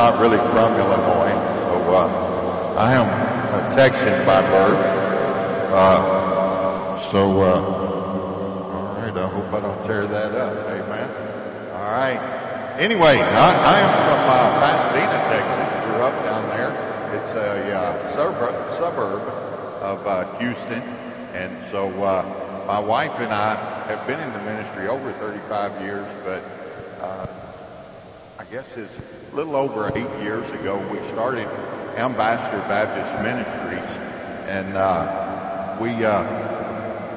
not really from Illinois, so uh, I am a Texan by birth. Uh, so, uh, all right, I hope I don't tear that up. Amen. All right. Anyway, I, I am from uh, Pasadena, Texas. Grew up down there. It's a uh, suburb, suburb of Houston, and so my wife and I have been in the ministry over 35 years, but I guess it's a little over eight years ago we started Ambassador Baptist Ministries, and uh, we uh,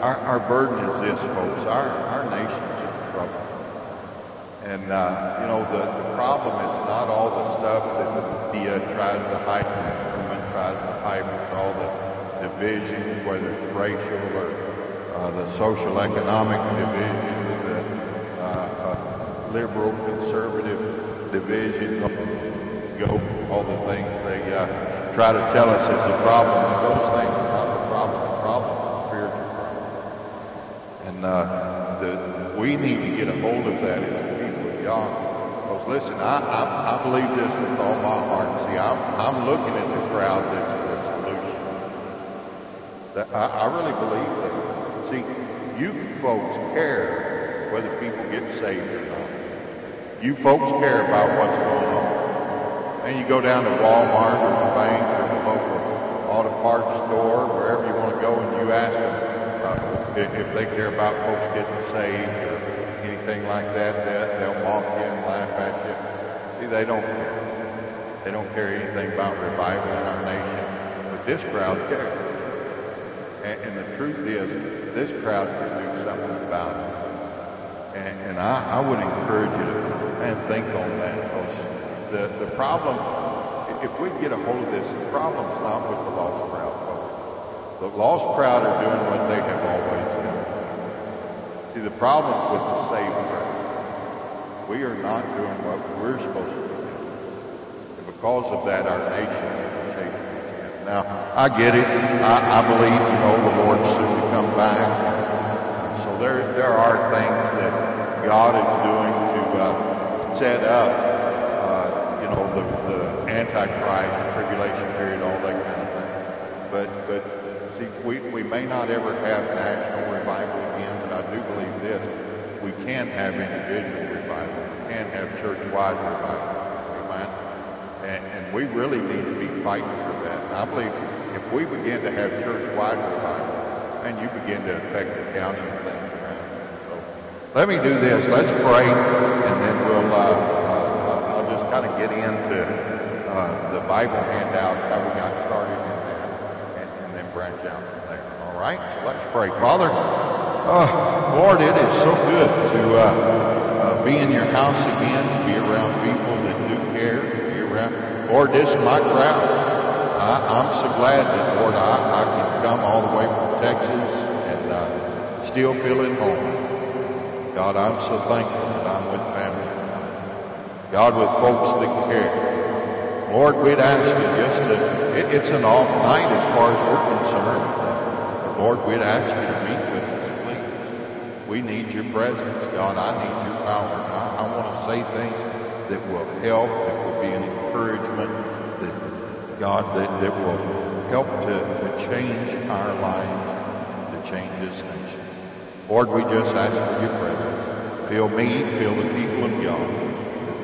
our, our burden is this, folks. Our our nation's in trouble, and uh, you know the, the problem is not all the stuff that the media tries to hide, the government tries to hide, with all the divisions, whether it's racial or uh, the social economic divisions, the uh, uh, liberal conservative divisions, go all the things they uh, try to tell us is a problem. But those things are not the problem. The problem is a spiritual problem. And uh, the, we need to get a hold of that as people of God. Because listen, I, I, I believe this with all my heart. See, I'm, I'm looking at the crowd that's the solution. That, I, I really believe that. See, you folks care whether people get saved or not. You folks care about what's going on. And you go down to Walmart or the bank or the local auto parts store, wherever you want to go, and you ask them uh, if, they care about folks getting saved or anything like that, they, they'll mock you and laugh at you. See, they don't care. They don't care anything about revival in our nation. But this crowd cares. And, and the truth is, this crowd can do something about it. And, and I, I would encourage you to and think on that. Because the, the problem, if we get a hold of this, the problem's not with the lost crowd, folks. The lost crowd are doing what they have always done. See, the problem's with the saved crowd. We are not doing what we're supposed to do. And because of that, our nation is hand. Now, I get it. I, I believe, you know, the Lord's soon to come back. So there, there are things that God is doing to uh, set up, uh, you know, the, the Antichrist, tribulation period, all that kind of thing. But, but see, we, we may not ever have national revival again, but I do believe this. We can have individual revival. We can have church-wide revival. Amen? And, and we really need to be fighting for that. And I believe if we begin to have church-wide revival, and you begin to affect the county and things around. So let me do this. Let's pray, then we'll. Uh, uh, I'll just kind of get into uh, the Bible handout, how we got started in that, and, and then branch out from there. All right. So let's pray, Father. Uh, Lord, it is so good to uh, uh, be in your house again, to be around people that do care, to be around. Lord, this is my crowd. I, I'm so glad that, Lord, I, I can come all the way from Texas and uh, still feel at home. God, I'm so thankful that I'm with family tonight. God, with folks that care. Lord, we'd ask you just to, it, it's an off night as far as we're concerned. But Lord, we'd ask you to meet with us, please. We need your presence, God. I need your power. I, I want to say things that will help, that will be an encouragement, that God, that, that will help to, to change our lives, to change this nation. Lord, we just ask for your presence. Fill me, fill the people of God,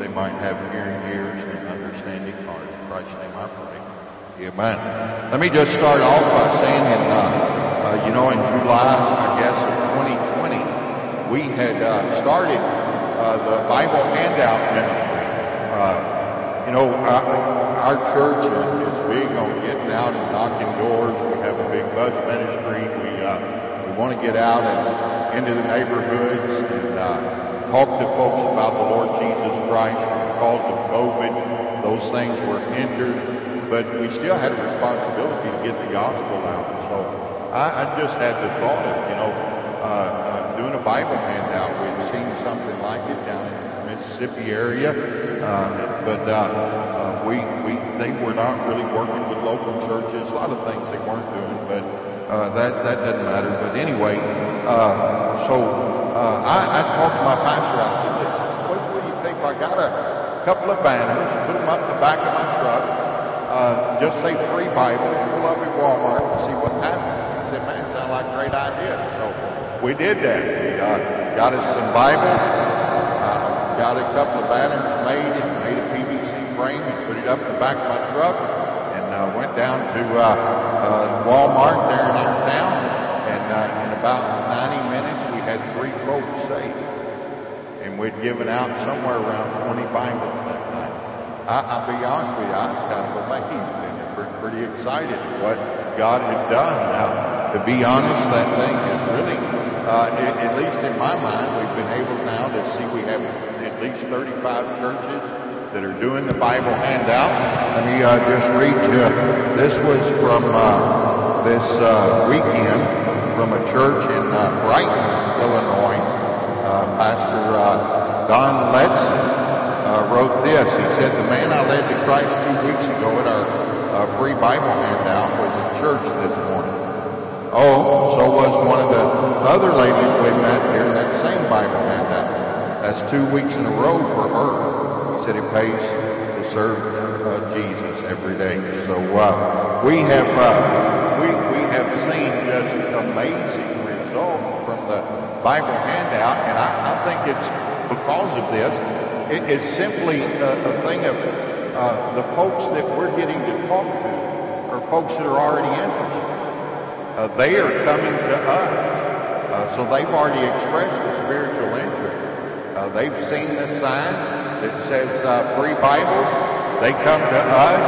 they might have hearing ears and understanding heart. In Christ's name I pray. Amen. Let me just start off by saying, in, uh, uh, you know, in July, I guess, of 2020, we had uh, started uh, the Bible handout ministry. Uh, you know, our, our church is, is big on getting out and knocking doors. We have a big bus ministry. We uh, we want to get out and into the neighborhoods to folks about the Lord Jesus Christ. Because of COVID, those things were hindered, but we still had a responsibility to get the gospel out. So I, I just had the thought of, you know, uh, uh, doing a Bible handout. We'd seen something like it down in the Mississippi area, uh, but uh, uh, we, we they were not really working with local churches. A lot of things they weren't doing, but uh, that that doesn't matter. But anyway, so uh, I, I talked to my pastor. I said, what, what do you think? I got a couple of banners, put them up the back of my truck, uh, just say free Bible, pull up at Walmart and see what happens. He said, man, sound like a great idea. So we did that. We uh, got us some Bible, uh, got a couple of banners made and made a PVC frame and put it up the back of my truck and uh, went down to uh, uh, Walmart there in our town. And uh, in about 90 minutes, we had three folks saved. And we'd given out somewhere around 20 Bibles that night. I, I'll be honest with you, I was kind of amazed and pretty, pretty excited at what God had done. Now, to be honest, that thing is really, uh, at, at least in my mind, we've been able now to see we have at least 35 churches that are doing the Bible handout. Let me uh, just read you. This was from uh, this uh, weekend from a church in uh, Brighton, Illinois. Pastor uh, Don Letson uh, wrote this. He said, The man I led to Christ two weeks ago at our uh, free Bible handout was in church this morning. Oh, so was one of the other ladies we met here in that same Bible handout. That's two weeks in a row for her. He said it pays to serve uh, Jesus every day. So uh, we have uh, we we have seen just amazing the Bible handout, and I, I think it's because of this. It is simply a, a thing of uh, the folks that we're getting to talk to are folks that are already interested. Uh, they are coming to us. Uh, so they've already expressed a spiritual interest. Uh, they've seen this sign that says uh, free Bibles. They come to us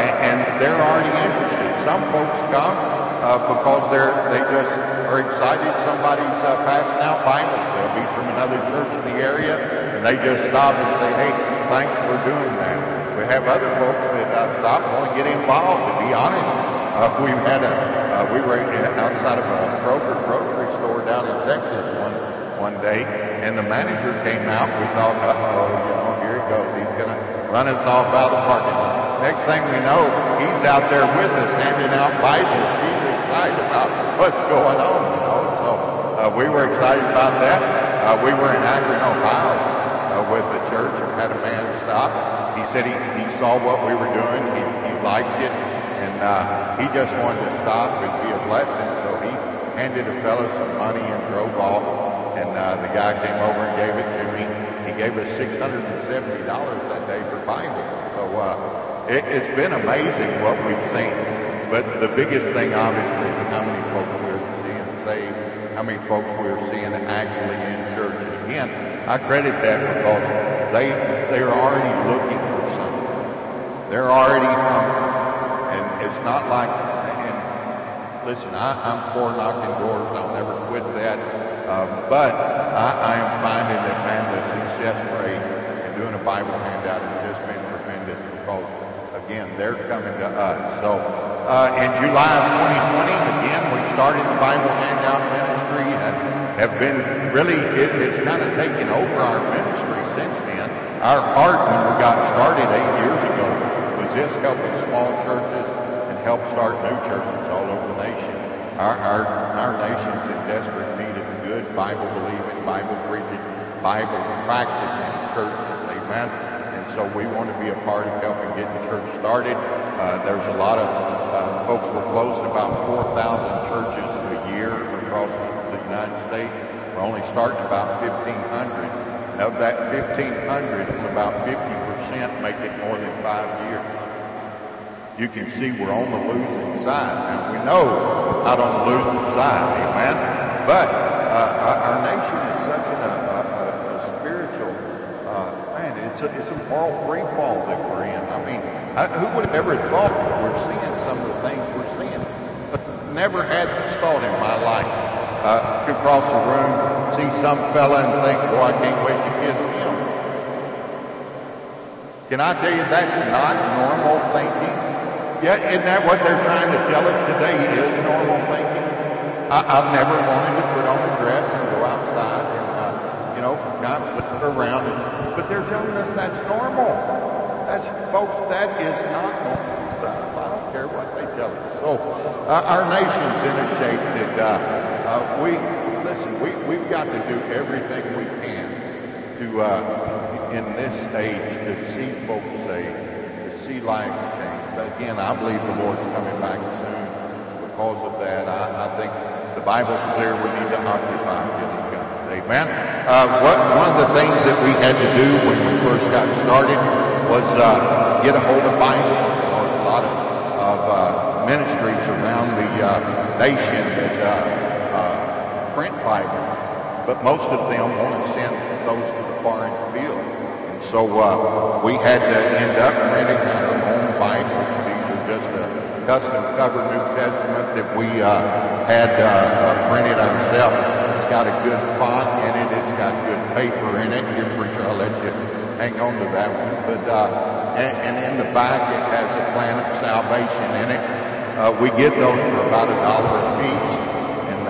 and, and they're already interested. Some folks come uh, because they're they just are excited somebody's uh, passing out Bibles. They'll be from another church in the area and they just stop and say, hey, thanks for doing that. We have other folks that uh, stop and want to get involved. To be honest, uh, we've had a uh, we were outside of a Kroger grocery store down in Texas one one day, and the manager came out. We thought, uh-oh, you know, here he goes. He's going to run us off out of the parking lot. Next thing we know, he's out there with us handing out Bibles. He's excited about what's going on, you know. So uh, we were excited about that. Uh, we were in Akron, Ohio, uh, with the church and had a man stop. He said he, he saw what we were doing. He, he liked it. And uh, he just wanted to stop and be a blessing. So he handed a fellow some money and drove off. And uh, the guy came over and gave it to me. He gave us $670 that day for Bible. So uh, it, it's been amazing what we've seen. But the biggest thing, obviously, is how many folks we're seeing saved, how many folks we're seeing actually in church. And again, I credit that because they, they are already looking for something. They're already hungry. And it's not like, and listen, I, I'm for knocking doors. I'll never quit that. Uh, but I, I am finding that, the success rate in doing a Bible handout has just been tremendous because, again, they're coming to us. So uh, in July of 2020, again, we started the Bible handout and have been really, it has kind of taken over our ministry since then. Our heart when we got started eight years ago was just helping small churches and help start new churches all over the nation. Our, our, our nation's in desperate need of good Bible-believing, Bible-preaching, Bible-practicing churches. Amen. And so we want to be a part of helping get the church started. Uh, there's a lot of uh, folks. We're closing about 4,000 churches a year across the United States. We're only starting about 1,500. And Of that 1,500, about 50% make it more than five years you can see we're on the losing side. Now, we know not on the losing side, amen? But uh, our nation is such in a, a, a spiritual, uh, man, it's a, it's a moral free fall that we're in. I mean, I, who would have ever thought we're seeing some of the things we're seeing? But Never had this thought in my life. Uh, to cross the room, see some fella and think, boy, I can't wait to kiss him. Can I tell you that's not normal thinking? Yet, isn't that what they're trying to tell us today is normal thinking? I, have never wanted to put on a dress and go outside and, uh, you know, of flip around. And, but they're telling us that's normal. That's, folks, that is not normal stuff. I don't care what they tell us. So, uh, our nation's in a shape that uh, uh, we, listen, we, we've got to do everything we can to uh, in this age to see folks saved, to see lives changed. Again, I believe the Lord's coming back soon. Because of that, I, I think the Bible's clear. We need to occupy till He. Amen. Uh, what, one of the things that we had to do when we first got started was uh, get a hold of Bible. There's a lot of, of uh, ministries around the uh, nation print Bible, but most of them want to send those to the foreign field. And so uh, we had to end up printing our own Bibles. These are just a custom cover New Testament that we uh, had uh, uh, printed ourselves. It's got a good font in it. It's got good paper in it. Your preacher, I'll let you hang on to that one. But uh, and, and in the back, it has a plan of salvation in it. Uh, we get those for about a dollar a piece.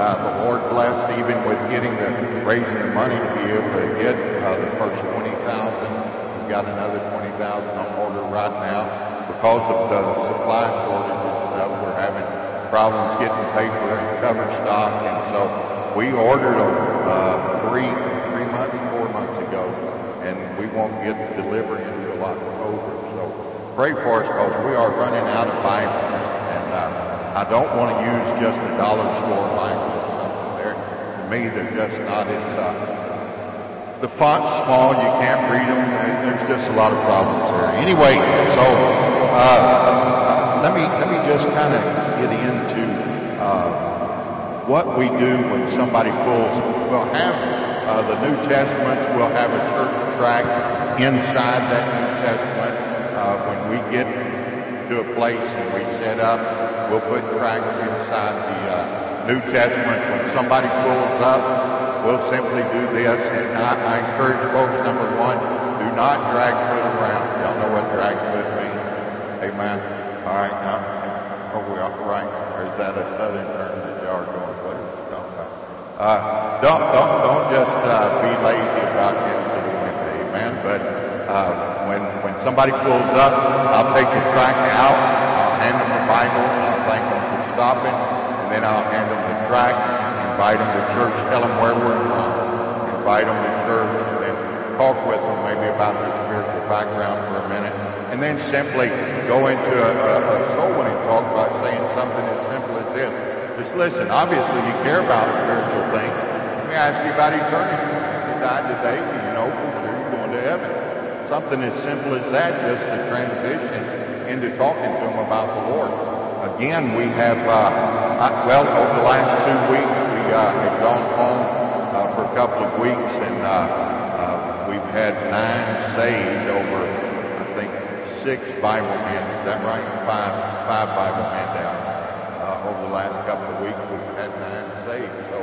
Uh, the Lord blessed even with getting the raising the money to be able to get uh, the first twenty thousand. We've got another twenty thousand on order right now because of the supply shortage and stuff. We're having problems getting paper and cover stock, and so we ordered them uh, three three months, four months ago, and we won't get delivery until October. So pray for us because we are running out of uh, I don't want to use just a dollar store Bible or something. There, to me, they're just not. Uh, the font's small, you can't read them. There's just a lot of problems there. Anyway, so uh, let me let me just kind of get into uh, what we do when somebody pulls. We'll have uh, the New Testaments. We'll have a church tract inside that New Testament. Uh, when we get to a place and we set up, we'll put tracks inside the uh, New Testament. When somebody pulls up, we'll simply do this. And I, I encourage folks, number one, do not drag foot around. Y'all know what drag foot means? Amen. All right, now, are we all right? Or is that a southern term that y'all are going, what is it talking about? Uh, don't, don't, don't just uh, be lazy about getting to the window, amen? But uh, when, when somebody pulls up, I'll take the track out, I'll hand them the Bible, And then I'll hand them the tract, invite them to church, tell them where we're from, invite them to church, and then talk with them maybe about their spiritual background for a minute, and then simply go into a, a, a soul winning talk by saying something as simple as this. Just listen, obviously you care about spiritual things. Let me ask you about eternity. If you died today, you know for sure you're going to heaven? Something as simple as that, just to transition into talking to them about the Lord. Again, we have, uh, I, well, over the last two weeks, we uh, have gone home uh, for a couple of weeks, and uh, uh, we've had nine saved over, I think, six Bible men. Is that right? Five, five Bible men. Uh, over the last couple of weeks, we've had nine saved. So,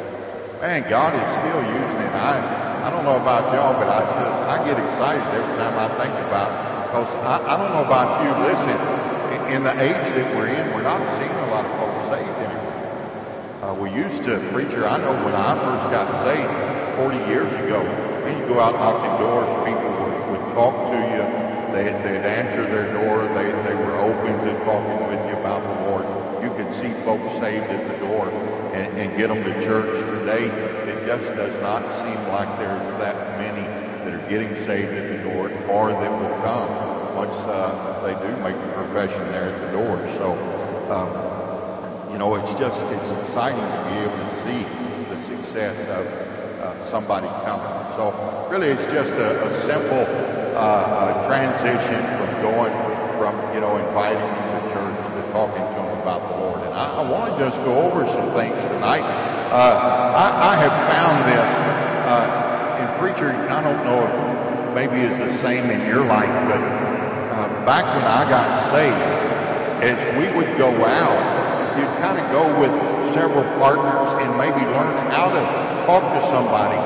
man, God is still using it. I, I don't know about y'all, but I just, I get excited every time I think about. Because I, I don't know about you. Listen, in, the age that we're in, we're not seeing a lot of folks saved anymore. Uh, we used to, preacher, I know when I first got saved 40 years ago, and you go out knocking doors, people would, would talk to you. They, they'd answer their door. They, they were open to talking with you about the Lord. You could see folks saved at the door and, and get them to church. Today, it just does not seem like there's that many that are getting saved at the door or that will come once uh, they do make the profession there at the door. So, um, you know, it's just, it's exciting to be able to see the success of uh, somebody coming. So really it's just a, a simple uh, uh, transition from going from, you know, inviting them to church to talking to them about the Lord. And I, I want to just go over some things tonight. Uh, I, I have found this, uh, and preacher, I don't know if maybe it's the same in your life, but uh, back when I got saved, as we would go out, you'd kind of go with several partners and maybe learn how to talk to somebody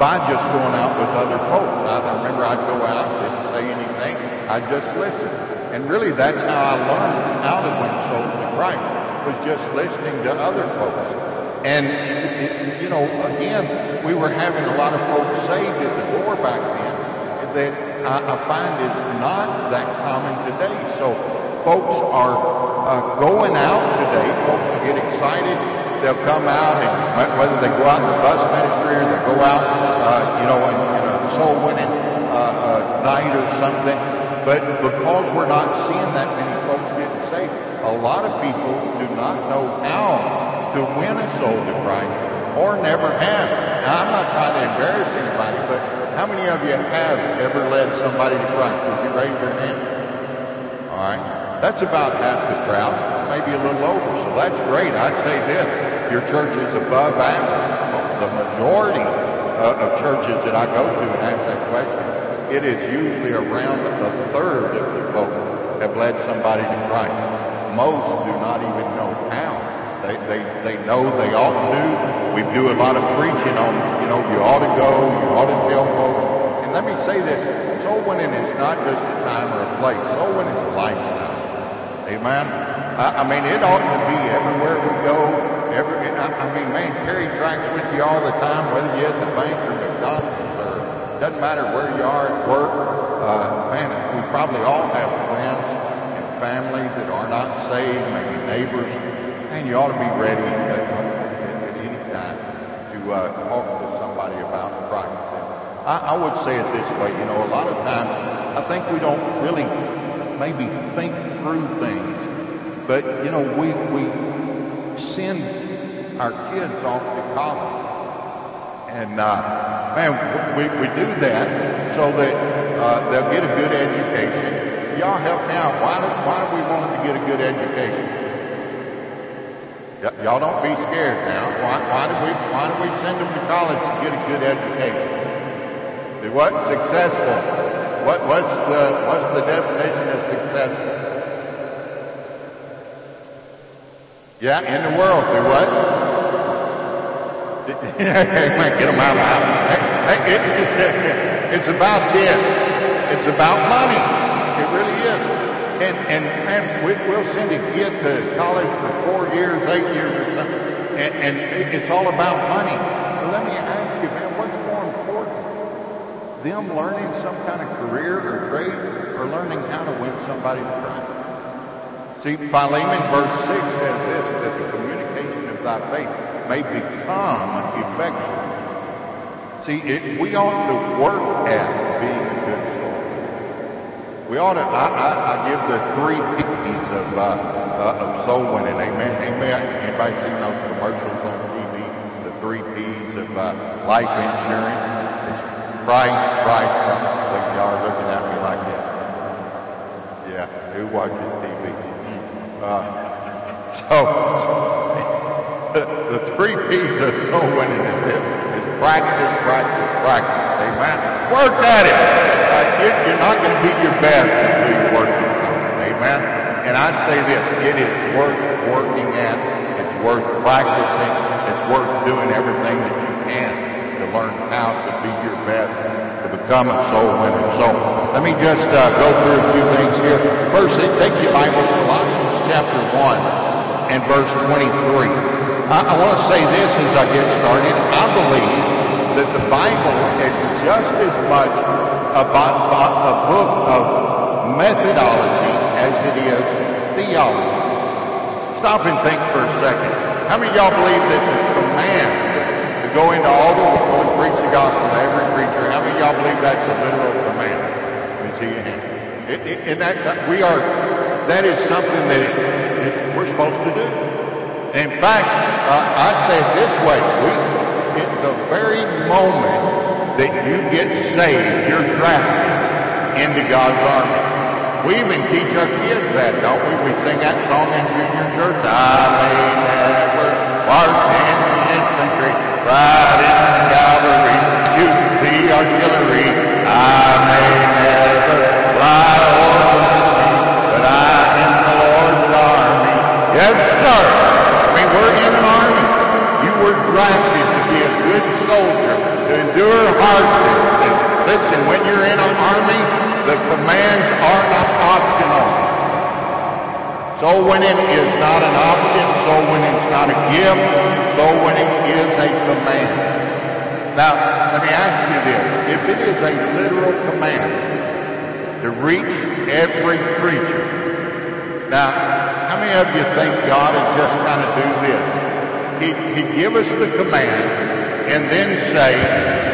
by just going out with other folks. I, remember I'd go out, didn't say anything, I'd just listen. And really that's how I learned how to win souls to Christ, was just listening to other folks. And, you know, again, we were having a lot of folks saved at the door back then that I, find is not that common today. So folks are uh, going out today. Folks get excited. They'll come out, and whether they go out in the bus ministry or they go out, uh, you know, in, in a soul winning uh, night or something. But because we're not seeing that many folks getting saved, a lot of people do not know how to win a soul to Christ or never have. Now, I'm not trying to embarrass anybody, but how many of you have ever led somebody to Christ? Would you raise your hand? All right. That's about half the crowd, maybe a little over. So that's great. I'd say this. Your church is above average. The majority uh, of churches that I go to and ask that question, it is usually around a third of the folk have led somebody to Christ. Most do not even know. They, they, they know they ought to. do. We do a lot of preaching on, you know, you ought to go, you ought to tell folks. And let me say this, soul winning is not just a time or a place. Soul winning is a lifestyle. Amen? I, I mean, it ought to be everywhere we go. Every, I, I mean, man, carry tracks with you all the time, whether you're at the bank or McDonald's or doesn't matter where you are at work. Uh, man, we probably all have friends and family that are not saved, maybe neighbors. Man, you ought to be ready at, at any time to uh, talk to somebody about Christ. I, I would say it this way, you know, a lot of times I think we don't really maybe think through things, but you know, we we send our kids off to college, and uh, man, we, we do that so that uh, they'll get a good education. Y'all help me out. Why do, why do we want them to get a good education? Y'all don't be scared now. Why, why do we why do we send them to college to get a good education? Do what? Successful. What what's the what's the definition of successful? Yeah, in the world. Do what? Get them out of it's, it's about this. It's about money. It really is. And and man, we, we'll send a kid to college for four years, eight years, or something, and, and it's all about money. But let me ask you, man, what's more important? them learning some kind of career or trade or learning how to win somebody's to Christ. See, Philemon verse 6 says this, that the communication of thy faith may become effectual. See, it, we ought to work at being a good. We ought to, I, I, I give the three P's of, uh, uh, of soul winning. Amen. Amen. Anybody seen those commercials on TV? The three P's of uh, life insurance. It's Christ, Christ, Christ. Look, y'all are looking at me like that. Yeah, who watches TV? Uh, so, the, the three P's of soul winning is this, is practice, practice, practice. Amen. Work at it. Uh, you, you're not going to be your best until you work at something. Amen. And I'd say this, it is worth working at. It's worth practicing. It's worth doing everything that you can to learn how to be your best, to become a soul winner. So let me just uh, go through a few things here. First, take your Bibles, Colossians chapter 1 and verse 23. I, I want to say this as I get started. I believe that the Bible is just as much about, about a book of methodology as it is theology. Stop and think for a second. How many of y'all believe that the command to go into all the world and preach the gospel to every creature, how many of y'all believe that's a literal command? Let me see your hand. It, it, and that's, we are, that is something that it, we're supposed to do. In fact, uh, I'd say it this way. We, at the very moment that you get saved, you're drafted into God's army. We even teach our kids that, don't we? We sing that song in junior church. I may never march in the infantry, ride in the cavalry, shoot the artillery. I may never fly or but I'm in the Lord's army. Yes, sir. We were in an army. You were drafted good soldier, to endure hardships. And listen, when you're in an army, the commands are not optional. So when it is not an option. so when it's not a gift. Soul winning is a command. Now, let me ask you this. If it is a literal command to reach every creature, now, how many of you think God would just kind of do this? He'd, he'd give us the command and then say,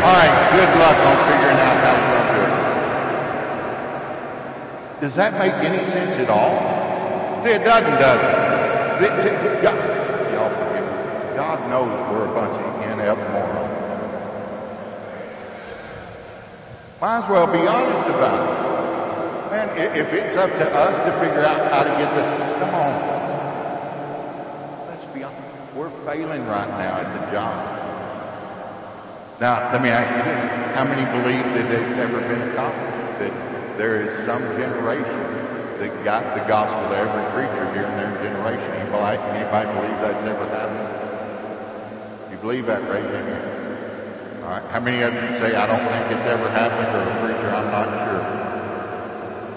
all right, good luck on figuring out how to do it. Does that make any sense at all? See, it doesn't, does it? It- God, y'all forgive me. God knows we're a bunch of NF morons. Might as well be honest about it. Man, if it's up to us to figure out how to get the, come on. Let's be honest. We're failing right now at the job. Now, let me ask you this. How many believe that it's ever been accomplished? That there is some generation that got the gospel to every preacher here in their generation? Anybody, anybody believe that's ever happened? You believe that, hand. All right. How many of you say, I don't think it's ever happened, or a preacher, I'm not sure?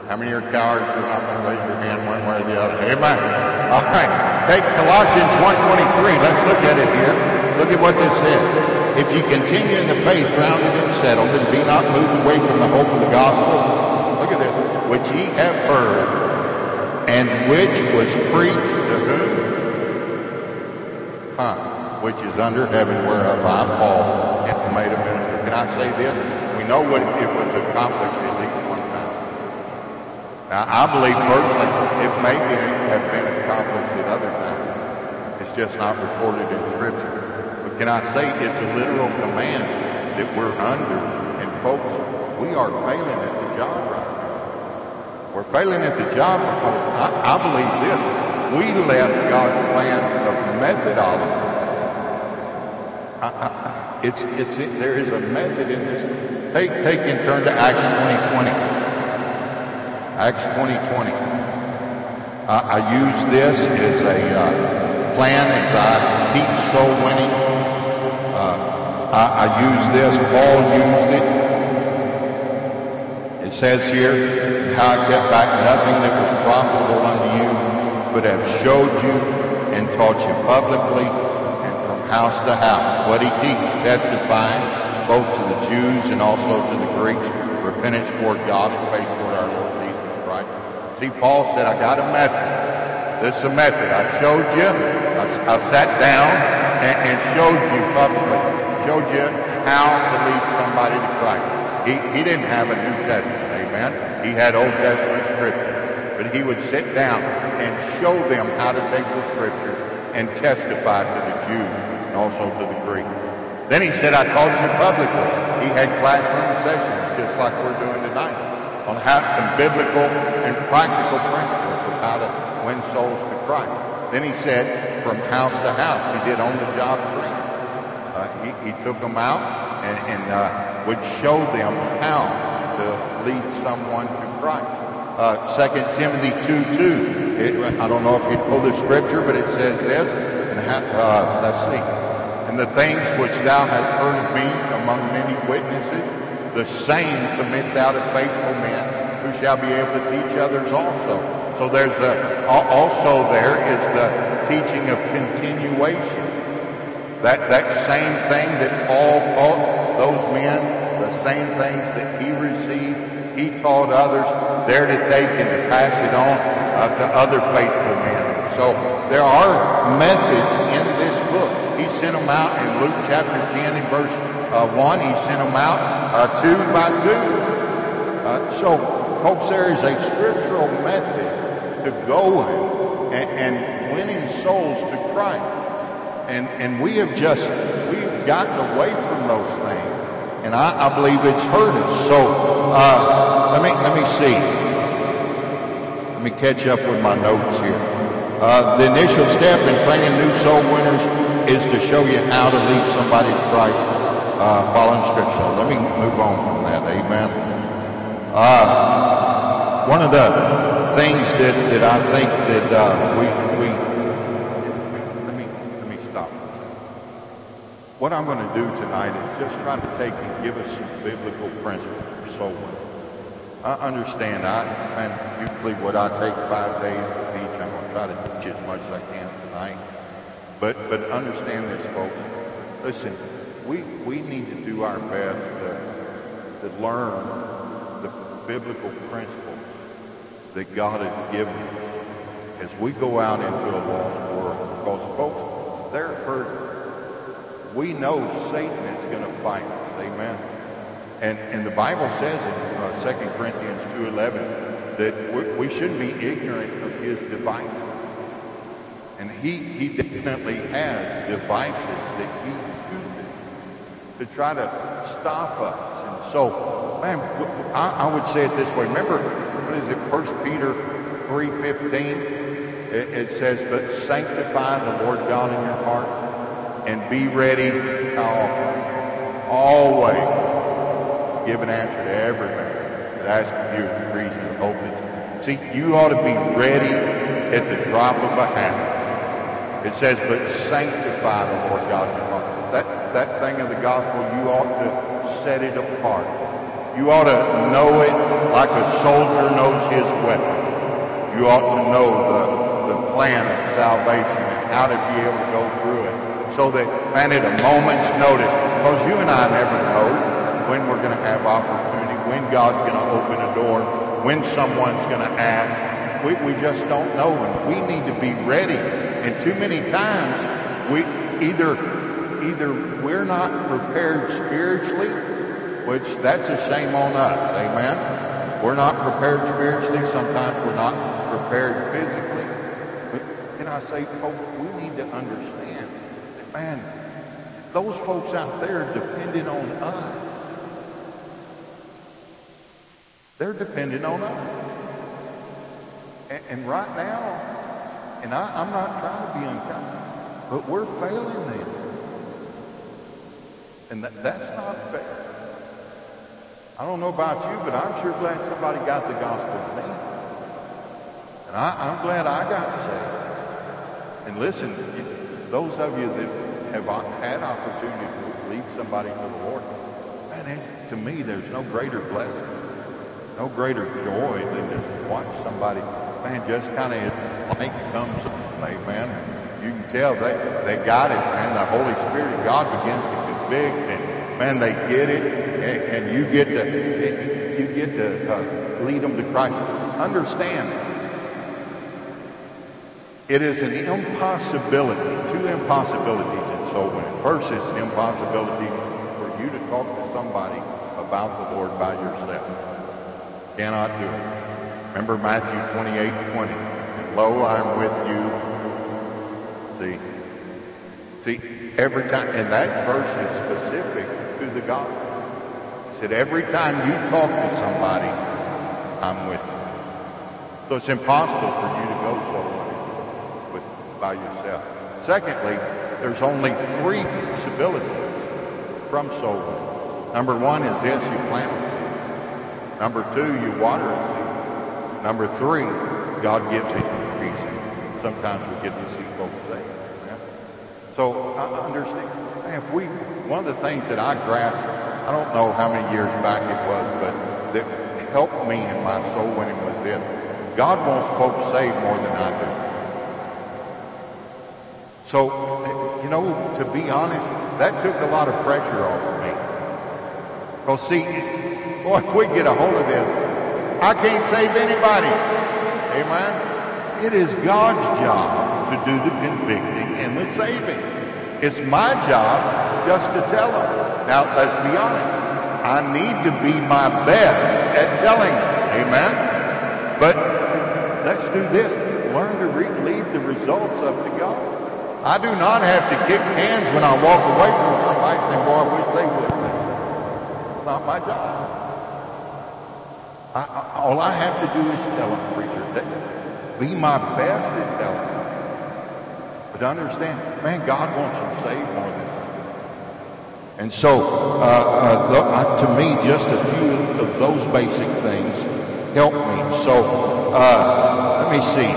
How many are cowards are not going to raise your hand one way or the other? Amen. All right. Take Colossians 1.23. Let's look at it here. Look at what this says. If you continue in the faith, grounded and settled, and be not moved away from the hope of the gospel, look at this, which ye have heard, and which was preached to whom? Huh. Which is under heaven, whereof I, Paul, am made a minister. Can I say this? We know what it was accomplished at least one time. Now, I believe personally it may have been accomplished at other times. It's just not recorded in Scripture. Can I say it's a literal command that we're under? And folks, we are failing at the job right now. We're failing at the job because I, I believe this. We left God's plan of methodology. I, I, it's, it's, there is a method in this. Take, take and turn to Acts 2020. Acts 2020. I, I use this as a uh, plan as I teach soul winning. I, I use this. Paul used it. It says here, how I kept back nothing that was profitable unto you, but have showed you and taught you publicly and from house to house. What he teaches, testifying both to the Jews and also to the Greeks, repentance toward God and faith toward our Lord Jesus Christ. See, Paul said, I got a method. This is a method. I showed you. I, I sat down and, and showed you publicly, showed you how to lead somebody to Christ. He, he didn't have a New Testament, amen. He had Old Testament scripture. But he would sit down and show them how to take the scripture and testify to the Jews and also to the Greeks. Then he said, I taught you publicly. He had classroom sessions just like we're doing tonight on how some biblical and practical principles of how to win souls to Christ. Then he said, from house to house, he did on-the-job training. Uh, he, he took them out and, and uh, would show them how to lead someone to Christ. Uh, 2 Timothy 2, 2. It, I don't know if you know the scripture, but it says this. And uh, let's see. And the things which thou hast heard of me among many witnesses, the same commit thou to faithful men who shall be able to teach others also. So there's a, also there is the teaching of continuation. That, that same thing that Paul taught those men, the same things that he received, he taught others, they're to take and to pass it on uh, to other faithful men. So there are methods in this book. He sent them out in Luke chapter 10 and verse uh, 1. He sent them out uh, two by two. Uh, so, folks, there is a scriptural method to going and, and winning souls to Christ. And, and we have just, we've gotten away from those things. And I, I believe it's hurt us. So, uh, let me, let me see. Let me catch up with my notes here. Uh, the initial step in training new soul winners is to show you how to lead somebody to Christ uh, following Scripture. Let me move on from that. Amen. Uh, one of the things that, that I think that uh, we, we let me let me stop. What I'm going to do tonight is just try to take and give us some biblical principles winning. I understand. I and usually what I take five days to teach. I'm going to try to teach as much as I can tonight. But but understand this, folks. Listen, we we need to do our best to, to learn the biblical principles that God has given us as we go out into a lost world. Because folks, they're hurting. We know Satan is going to fight us. Amen. And, and the Bible says in uh, 2 Corinthians 2.11 that we, we shouldn't be ignorant of his devices. And he, he definitely has devices that he uses to try to stop us. And so, man, I, I would say it this way. Remember, what is it, 1 Peter 3.15? It, it says, but sanctify the Lord God in your heart and be ready how always give an answer to every man that asks you the reason of hope. See, you ought to be ready at the drop of a hat. It says, but sanctify the Lord God your heart. That, that thing of the gospel, you ought to set it apart. You ought to know it like a soldier knows his weapon. You ought to know the, the plan of salvation and how to be able to go through it. So that, man, at a moment's notice, because you and I never know when we're going to have opportunity, when God's going to open a door, when someone's going to ask. We, we just don't know, and we need to be ready. And too many times, we either either we're not prepared spiritually, which that's a shame on us, amen. We're not prepared spiritually. Sometimes we're not prepared physically. But can I say, folks, we need to understand man, those folks out there depending on us. They're depending on us. And, and right now, and I, I'm not trying to be unkind, but we're failing them. And that, that's not fair. I don't know about you, but I'm sure glad somebody got the gospel to me. And I, I'm glad I got saved. And listen, those of you that have had opportunity to lead somebody to the Lord, man, to me, there's no greater blessing, no greater joy than to watch somebody, man, just kind of light comes, amen. You can tell they, they got it, man. The Holy Spirit of God begins to convict, and man, they get it, and, and you get to you get to uh, lead them to Christ. Understand, it is an impossibility, two impossibilities soul winning. First, it's an impossibility for you to talk to somebody about the Lord by yourself. Cannot do it. Remember Matthew 28, 20. And lo, I'm with you. See? See, every time, and that verse is specific to the gospel. He said, every time you talk to somebody, I'm with you. So it's impossible for you to go so by yourself. Secondly, there's only three possibilities from winning. Number one is this, you plant. Number two, you water. Number three, God gives it increase. Sometimes we get to see folks saved. Yeah? So I understand. If we, one of the things that I grasped, I don't know how many years back it was, but that helped me in my soul winning was this. God wants folks saved more than I do. So, you know, to be honest, that took a lot of pressure off of me. Because see, boy, if we get a hold of this, I can't save anybody. Amen? It is God's job to do the convicting and the saving. It's my job just to tell them. Now, let's be honest. I need to be my best at telling them. Amen? But let's do this. Learn to leave the results up to God. I do not have to kick hands when I walk away from somebody saying, boy, I wish they would. It's not my job. I, I, all I have to do is tell them, preacher, that be my best at telling them. But understand, man, God wants them saved more than that. And so, uh, uh, the, uh, to me, just a few of those basic things help me. So, uh, let me see.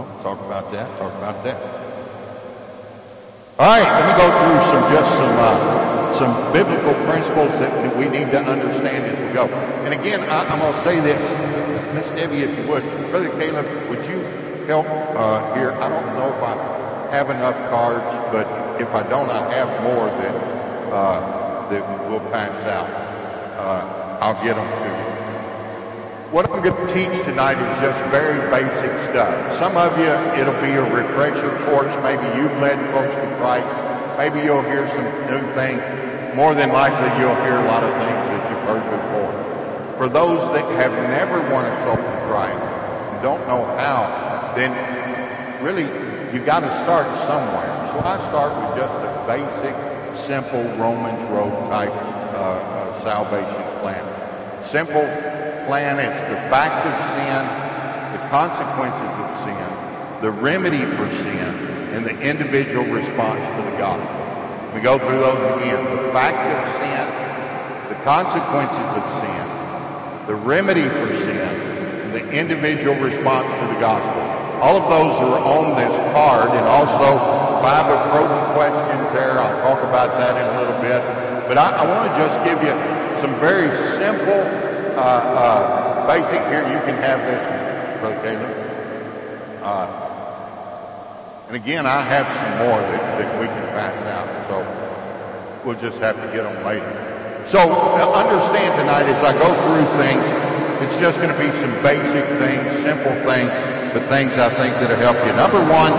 Effectual talk about that, talk about that. All right, let me go through some just some uh, some biblical principles that we need to understand as we go. And again, I, am going to say this, Miss Debbie, if you would, Brother Caleb, would you help uh, here? I don't know if I have enough cards, but if I don't, I have more that uh, that will pass out. Uh, I'll get them to you. What I'm going to teach tonight is just very basic stuff. Some of you, it'll be a refresher course. Maybe you've led folks to Christ. Maybe you'll hear some new things. More than likely, you'll hear a lot of things that you've heard before. for those that have never won a soul to Christ and don't know how, then really you've got to start somewhere. So I start with just a basic, simple Romans Road type uh, uh, salvation plan. Simple plan. It's the fact of sin, the consequences of sin, the remedy for sin, and the individual response to the gospel. We go through those again. The fact of sin, the consequences of sin, the remedy for sin, and the individual response to the gospel. All of those are on this card and also five approach questions there. I'll talk about that in a little bit. But I, I want to just give you some very simple, uh, uh, basic here. You can have this, Brother Caleb. Uh, and again, I have some more that, that we can pass out. So we'll just have to get them later. So understand tonight as I go through things, it's just going to be some basic things, simple things, but things I think that'll help you. Number one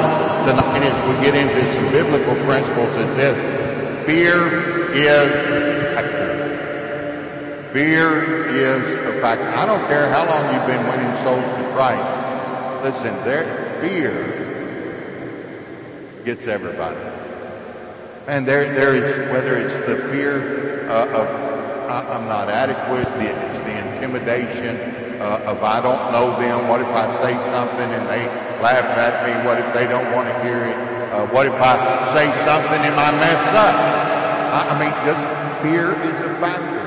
tonight as we get into some biblical principles is this. Fear is. Fear is a factor. I don't care how long you've been winning souls to Christ. Listen, there, fear gets everybody. And there, there is, whether it's the fear uh, of I, am not adequate, it's the intimidation uh, of I don't know them. What if I say something and they laugh at me? What if they don't want to hear it? Uh, what if I say something and I mess up? I, I mean, just fear is a factor.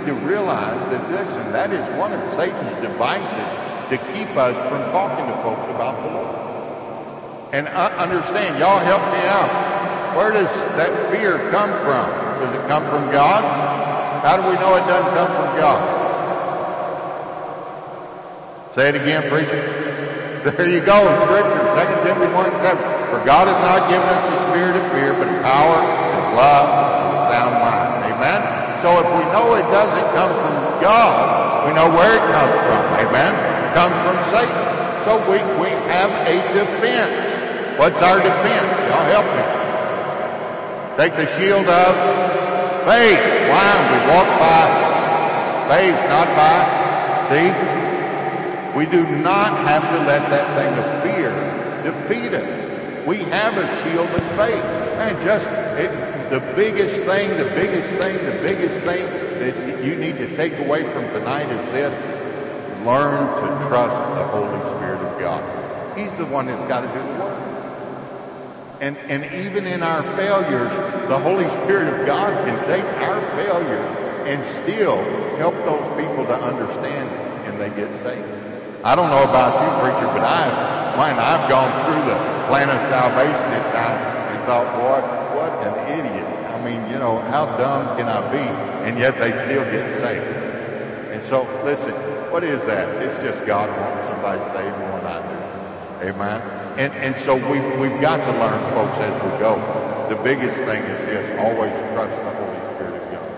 Need to realize that this, and that is one of Satan's devices to keep us from talking to folks about the Lord. And I understand, y'all help me out. Where does that fear come from? Does it come from God? How do we know it doesn't come from God? Say it again, preacher. There you go, in Scripture, 2 Timothy 1 7. For God has not given us a spirit of fear, but power and love and sound mind. Amen? So if we know it doesn't come from God, we know where it comes from. Amen? It comes from Satan. So we, we have a defense. What's our defense? Y'all help me. Take the shield of faith. Why? We walk by faith, not by. See? We do not have to let that thing of fear defeat us. We have a shield of faith. Man, just it, the biggest thing, the biggest thing, the biggest thing that you need to take away from tonight is this. Learn to trust the Holy Spirit of God. He's the one that's got to do the work. And, and even in our failures, the Holy Spirit of God can take our failures and still help those people to understand and they get saved. I don't know about you, preacher, but I've, man, I've gone through the plan of salvation at times and thought, boy, an idiot. I mean, you know, how dumb can I be? And yet they still get saved. And so, listen, what is that? It's just God wanting somebody saved more than I do. Amen. And, and so we, we've got to learn, folks, as we go. The biggest thing is this, always trust the Holy Spirit of God.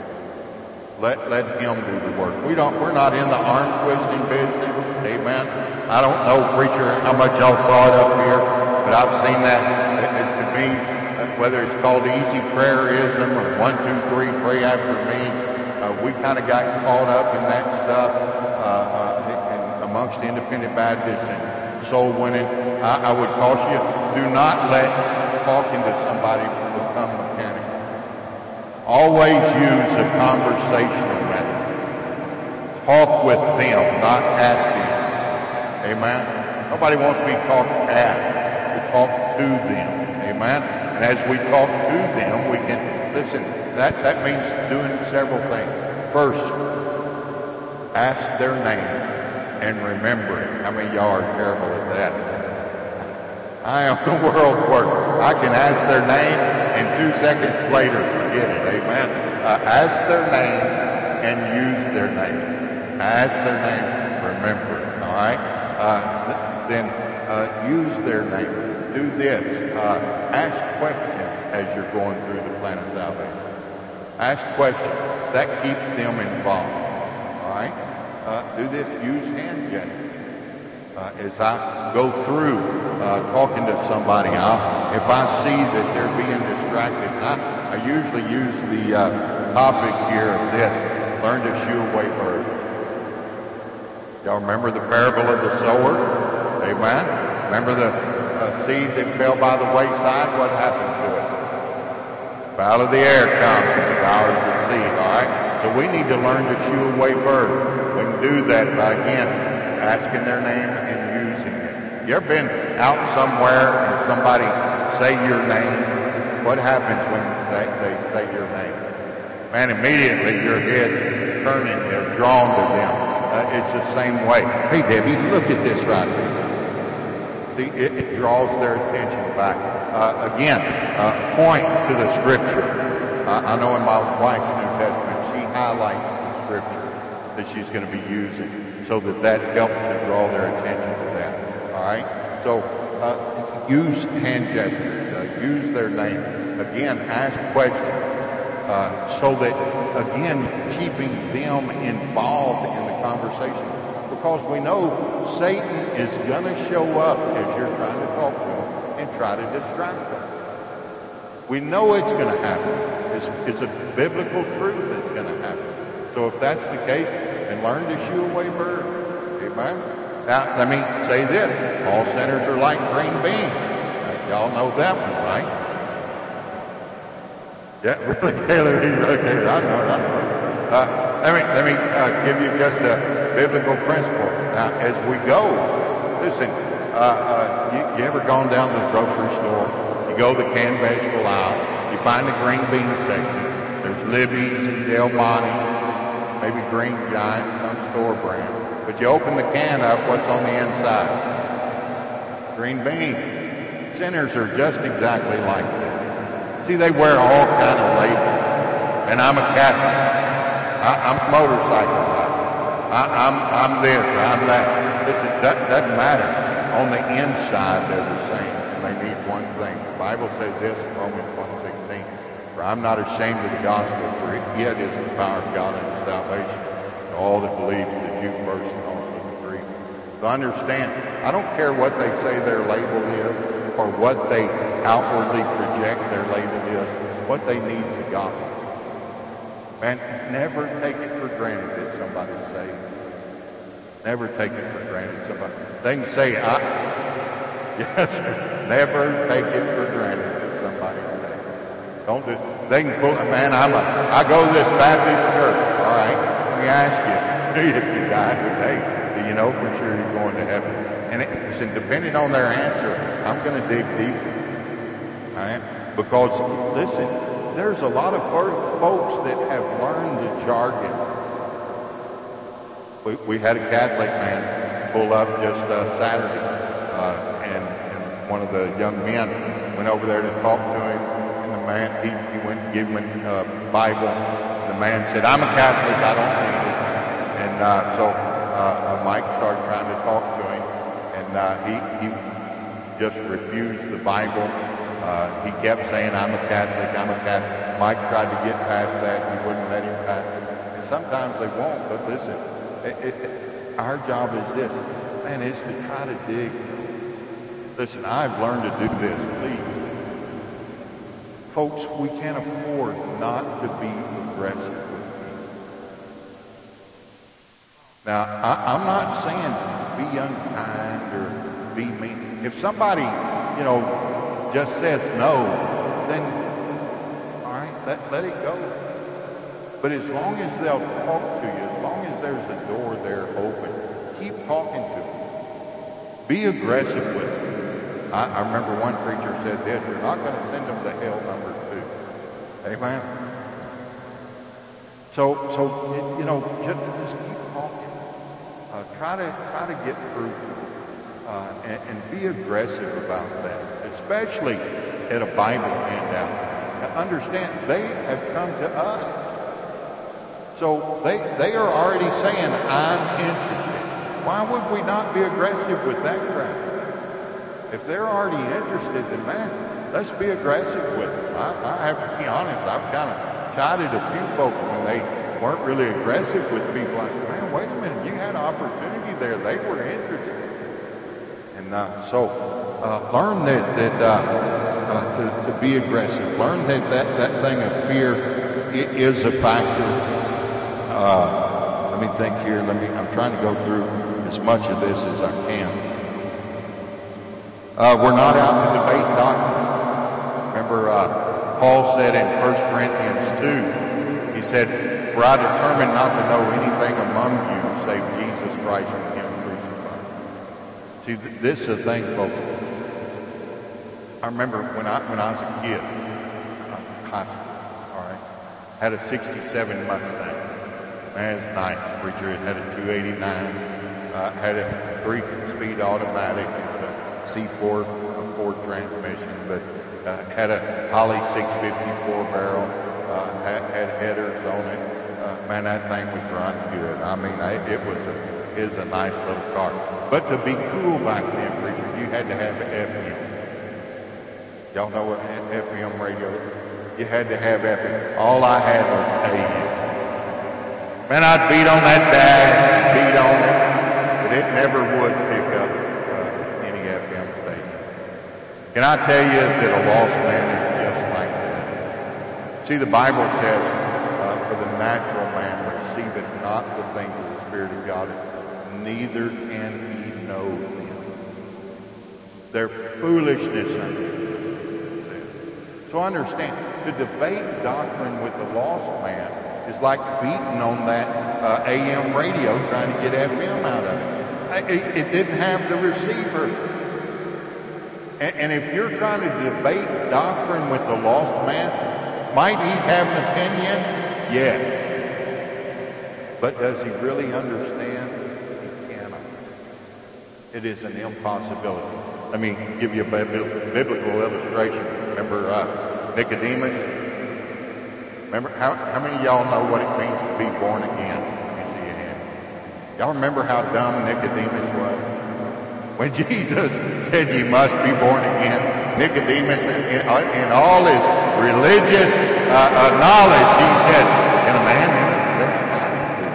Let, let Him do the work. We don't, we're not in the arm twisting business. Amen. I don't know, preacher, how much y'all saw it up here, but I've seen that. It, it, to me, whether it's called easy prayerism or one, two, three, pray after me, uh, we kind of got caught up in that stuff uh, uh, amongst independent Baptists and soul winning. I, I would caution you, do not let talking to somebody become mechanical. Always use a conversational method. Talk with them, not at them. Amen. Nobody wants to be talked at. We talk to them. Amen. And as we talk to them, we can listen. That that means doing several things. First, ask their name and remember it. How many of y'all are terrible at that? I am the world's worst. I can ask their name and two seconds later forget it. Amen. Uh, ask their name and use their name. Ask their name, remember it. All right. Uh, then uh, use their name. Do this. Uh, ask questions as you're going through the plan of salvation. Ask questions. That keeps them involved. All right? Uh, do this. Use hand gestures. Uh, as I go through uh, talking to somebody, I'll, if I see that they're being distracted, I, I usually use the uh, topic here of this, learn to shoo away birds. Y'all remember the parable of the sower? Amen. Remember the seed that fell by the wayside? What happened to it? Fowl of the air comes and devours the seed. All right. So we need to learn to shoo away birds. We can do that by again asking their name and using it. You ever been out somewhere and somebody say your name? What happens when they, they say your name? Man, immediately your head's turning, they're drawn to them. Uh, it's the same way. Hey, Debbie, look at this right here. See, it, it draws their attention back. Uh, again, uh, point to the scripture. I know in my wife's New Testament, she highlights the scripture that she's going to be using so that that helps to draw their attention to that. All right? So uh, use hand gestures. Uh, use their name. Again, ask questions. Uh, so that, again, keeping them involved in the conversation. Because we know Satan is going to show up as you're trying to talk to him and try to distract them. We know it's going to happen. It's, it's a biblical truth that's going to happen. So if that's the case, then learn to shoo away birds. Amen? Now, let me say this. All sinners are like green beans. Now, y'all know that one, right? Yeah, really, Taylor, okay, I know, I know. Uh, let me, let me uh, give you just a biblical principle. Now, as we go, listen, uh, uh, you, you, ever gone down to the grocery store? You go the canned vegetable aisle, you find the green bean section. There's Libby's and Del Monte, maybe Green Giant, some store brand. But you open the can up, what's on the inside? Green beans. Sinners are just exactly like that. See, they wear all kind of labels. And I'm a Catholic. I, am a motorcycle I, am I'm, I'm this, I'm that. Listen, that doesn't matter. On the inside, they're the same. And they need one thing. The Bible says this in Romans 1.16. For I'm not ashamed of the gospel, for it yet is the power of God unto salvation to all that believe, the Jew first and also the Greek. So understand, I don't care what they say their label is or what they outwardly project their label is. What they need is the gospel. And never take it for granted that somebody's saved. Never take it for granted. Somebody they can say, I, yes, never take it for granted that somebody's saved. Don't do. They can pull. Man, I'm a. I go to this Baptist church. All right. Let me ask you, if you died today, do you know for sure you're going to heaven? And it's and depending on their answer, I'm going to dig deeper. All right? Because, listen, there's a lot of folks that have learned the jargon. We, we had a Catholic man pull up just uh, Saturday, uh, and, and, one of the young men went over there to talk to him, and the man, he, he went to give him a uh, Bible. The man said, I'm a Catholic, I don't need it. And uh, so uh, Mike started trying to talk to him, and uh, he, he just refused the Bible. Uh, he kept saying, I'm a Catholic, I'm a Catholic. Mike tried to get past that. He wouldn't let him pass it. And sometimes they won't, but listen, it, it, our job is this, man, is to try to dig. Listen, I've learned to do this, please. Folks, we can't afford not to be aggressive. Now, I, I'm not saying be unkind or be mean. If somebody, you know, just says no, then all right, let, let it go. But as long as they'll talk to you, as long as there's a door there open, keep talking to them. Be aggressive with them. I, I remember one preacher said this, you're not going to send them to hell number two. Amen? So, so you know, just, just keep talking. Uh, try to try to get through uh, and, and be aggressive about that especially at a Bible handout. Now understand, they have come to us. So they, they are already saying, I'm interested. Why would we not be aggressive with that crowd? If they're already interested, then man, let's be aggressive with them. I, I have to be honest, I've kind of chided a few folks when they weren't really aggressive with people. I Like, man, wait a minute, you had an opportunity there. They were interested. And uh, so uh, learn that, that uh, uh, to, to be aggressive. Learn that that, that thing of fear is a factor. Uh, let me think here. Let me. I'm trying to go through as much of this as I can. Uh, we're not out to debate doctrine. Remember, uh, Paul said in 1 Corinthians 2, he said, For I determined not to know anything among you save Jesus Christ and Him crucified. See, th- this is a thing, folks. I remember when I, when I was a kid, high school, all right, had a 67 Mustang. Man, it's nice. Preacher had a 289, uh, had a three-speed automatic, a C4 a Ford transmission, but uh, had a Holley 654 barrel, uh, had, had headers on it. Uh, man, that thing was run good. I mean, I, it was a is a nice little car. But to be cool back then, preacher, you had to have an FM. Y'all know what FM radio? You had to have FM. All I had was AM. Man, I'd beat on that dash beat on it, but it never would pick up uh, any FM station. Can I tell you that a lost man is just like that? See, the Bible says, uh, for the natural man receiveth not the things of the Spirit of God, neither can he know them. They're foolishness unto. So understand, to debate doctrine with the lost man is like beating on that uh, AM radio trying to get FM out of it. It, it didn't have the receiver. And, and if you're trying to debate doctrine with the lost man, might he have an opinion? Yes. But does he really understand? He cannot. It is an impossibility. Let me give you a biblical illustration. Remember uh, Nicodemus? Remember, how, how many of y'all know what it means to be born again? Y'all remember how dumb Nicodemus was? When Jesus said you must be born again, Nicodemus, in, in, in all his religious uh, uh, knowledge, he said, can a man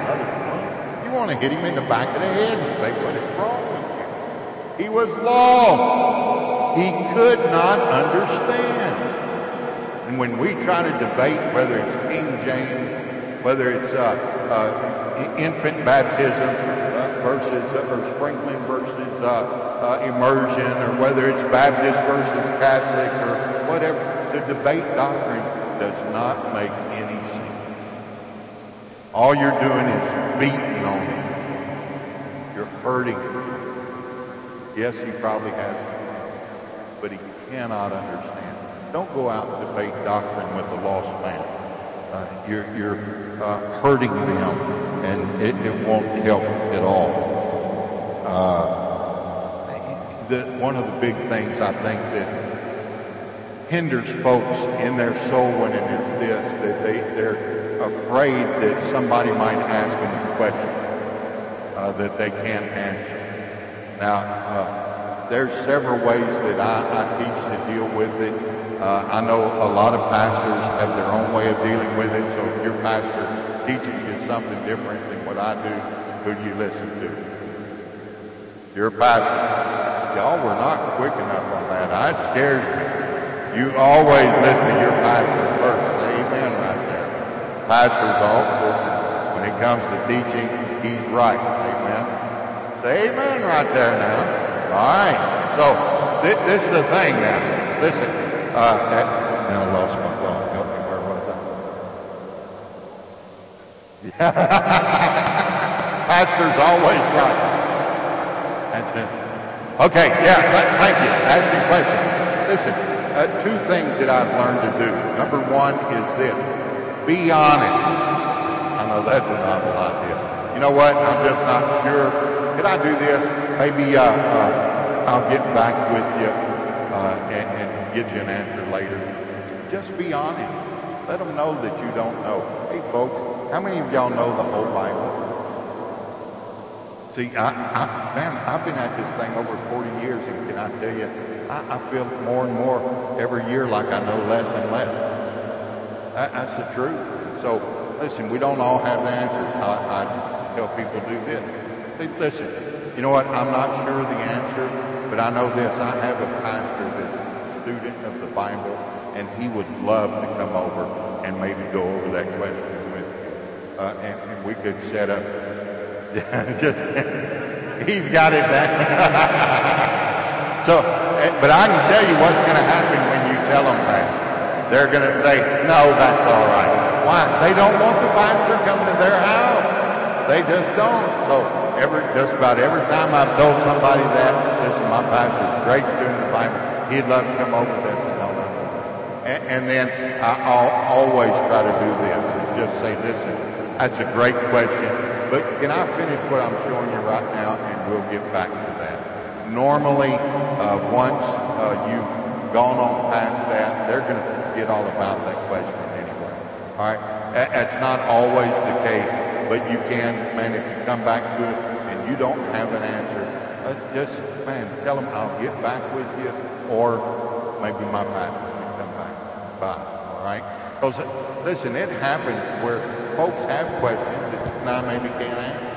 mother's womb? You want to hit him in the back of the head and say, what is wrong? He was lost. He could not understand. And when we try to debate whether it's King James, whether it's uh, uh, infant baptism uh, versus or sprinkling versus immersion, or whether it's Baptist versus Catholic, or whatever, the debate doctrine does not make any sense. All you're doing is beating on him. You're hurting him. Yes, he probably has, but he cannot understand. Don't go out and debate doctrine with a lost man. Uh, you're you're uh, hurting them, and it, it, won't help at all. Uh, the, one of the big things I think that hinders folks in their soul winning is this: that they they're afraid that somebody might ask them a question uh, that they can't answer. Now, uh, there's several ways that I, I teach to deal with it. Uh, I know a lot of pastors have their own way of dealing with it, so if your pastor teaches you something different than what I do, who do you listen to? Your pastor. Y'all were not quick enough on that. That scares me. You always listen to your pastor first. Amen right there. Pastors all listen. When it comes to teaching, he's right. Amen. Right there now. All right. So th- this is the thing now. Listen. Uh, that, now I lost my thought. Help me. Where was I? Yeah. Pastor's always right. That's it. Okay. Yeah. Th- thank you. Ask me question. Listen. Uh, two things that I've learned to do. Number one is this: be honest. I know that's a novel idea. You know what? I'm just not sure. Could I do this? Maybe uh, uh, I'll get back with you uh, and, and get you an answer later. Just be honest. Let them know that you don't know. Hey, folks, how many of y'all know the whole Bible? See, I, I, man, I've been at this thing over 40 years, and can I tell you, I, I feel more and more every year like I know less and less. That, that's the truth. So, listen, we don't all have the answers. I, I tell people do this. Hey, listen, you know what? I'm not sure of the answer, but I know this. I have a pastor that's a student of the Bible, and he would love to come over and maybe go over that question with you. Uh, and, and we could set up just He's got it down. so, eh, but I can tell you what's going to happen when you tell them that. They're going to say, no, that's all right. Why? They don't want the pastor coming to their house. They just don't. So every, just about every time I've told somebody that, this is my pastor's a great student of Bible. He'd love to come over. They said, no, no, no. And, and then I, I'll always try to do this. Is just say, listen, that's a great question. But can I finish what I'm showing you right now, and we'll get back to that. Normally, uh, once uh, you've gone on past that, they're going to forget all about that question anyway. All right? That's not always the case, but you can, man, if you come back to it and you don't have an answer, uh, just, man, tell them I'll get back with you, or maybe my pastor can come back by. All right? Because, listen, it happens where folks have questions that I maybe can't answer.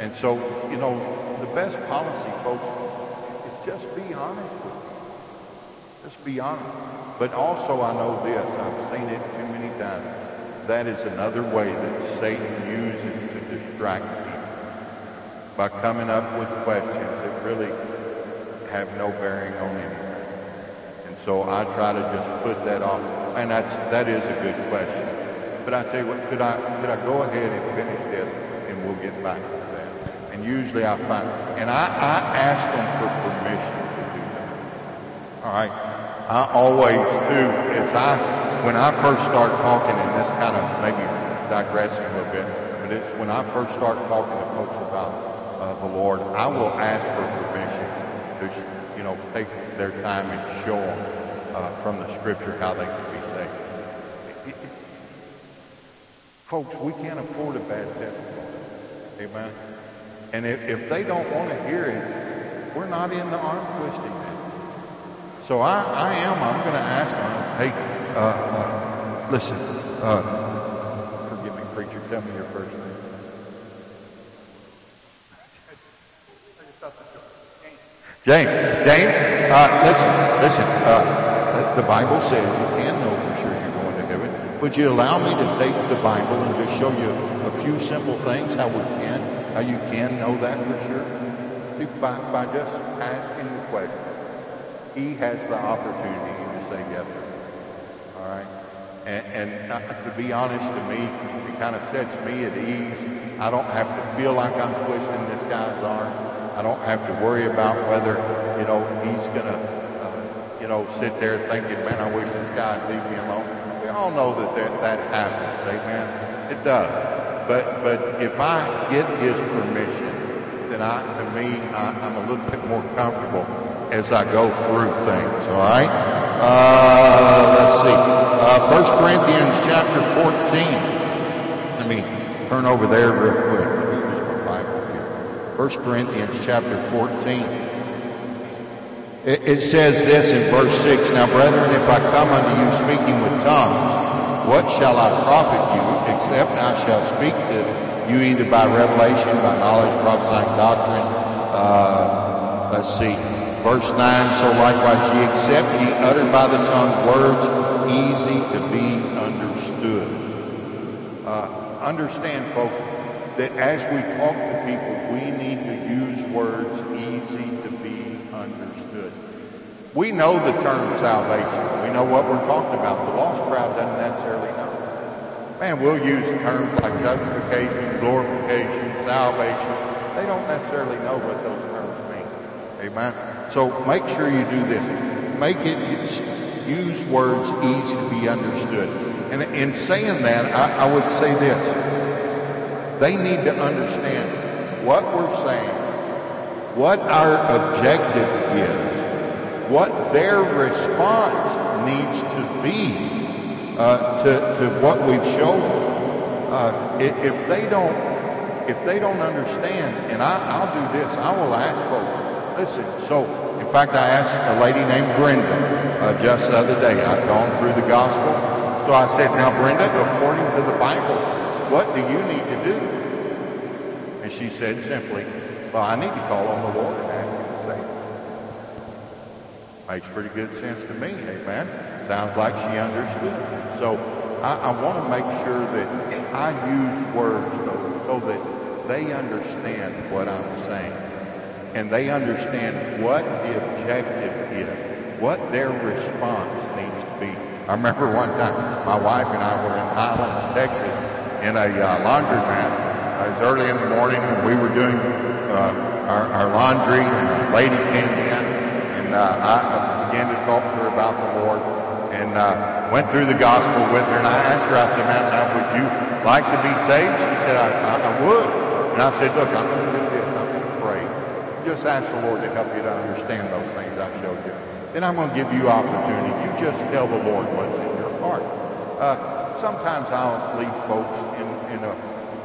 And so, you know, the best policy, folks, is just be honest with them. Just be honest. But also, I know this, I've seen it too many times. That is another way that Satan uses to distract people by coming up with questions that really have no bearing on anything. And so I try to just put that off. And that's, that is a good question. But I tell you what, could I, could I go ahead and finish this and we'll get back to that? And usually I find, and I, I ask them for permission to do that. All right. I always do. As I, when I first start talking, in this kind of maybe digressing a little bit, but it's when I first start talking to folks about uh, the Lord, I will ask for permission to, you know, take their time and show them uh, from the Scripture how they can be saved. Folks, we can't afford a bad testimony. Amen. And if, if they don't want to hear it, we're not in the arm twisting. So I, I am, I'm going to ask them, hey, uh, uh, listen, uh, forgive me, preacher, tell me your first name. James, James, uh, listen, listen, uh, the Bible says you can know for sure you're going to heaven. Would you allow me to take the Bible and just show you a few simple things how we can, how you can know that for sure? By, by just asking the question he has the opportunity to say yes or no. All right? And, and uh, to be honest to me, it kind of sets me at ease. I don't have to feel like I'm twisting this guy's arm. I don't have to worry about whether, you know, he's going to, uh, you know, sit there thinking, man, I wish this guy would leave me alone. We all know that that, that happens, amen? It does. But, but if I get his permission, then I, to me, I, I'm a little bit more comfortable as I go through things. All right. Uh, let's see. Uh, 1 Corinthians chapter 14. Let me turn over there real quick. Let me use my Bible here. 1 Corinthians chapter 14. It, it says this in verse 6. Now, brethren, if I come unto you speaking with tongues, what shall I profit you, except I shall speak to you either by revelation, by knowledge, prophesying doctrine? Uh, let's see. Verse 9, so likewise ye accept ye uttered by the tongue words easy to be understood. Uh, understand, folks, that as we talk to people, we need to use words easy to be understood. We know the term salvation. We know what we're talking about. The lost crowd doesn't necessarily know. Man, we'll use terms like justification, glorification, salvation. They don't necessarily know what those terms mean. Amen. So make sure you do this. Make it use words easy to be understood. And in saying that, I, I would say this. They need to understand what we're saying, what our objective is, what their response needs to be uh, to, to what we've shown. Uh, if, if they don't, if they don't understand, and I, I'll do this, I will ask folks, listen, so in fact, I asked a lady named Brenda uh, just the other day. I'd gone through the gospel. So I said, now, Brenda, according to the Bible, what do you need to do? And she said simply, well, I need to call on the Lord and ask him to save. Makes pretty good sense to me, amen? Sounds like she understood. So I, I want to make sure that I use words, though, so that they understand what I'm saying. And they understand what the objective is, what their response needs to be. I remember one time my wife and I were in Highlands, Texas, in a uh, laundromat. It was early in the morning, and we were doing uh, our, our laundry, and a lady came in, and uh, I began to talk to her about the Lord, and uh, went through the gospel with her, and I asked her, I said, now would you like to be saved? She said, I, I, I would. And I said, look, I'm going to do this. I'm going to pray. Just ask the Lord to help you to understand those things I showed you. Then I'm going to give you opportunity. You just tell the Lord what's in your heart. Uh, sometimes I'll lead folks in, in a,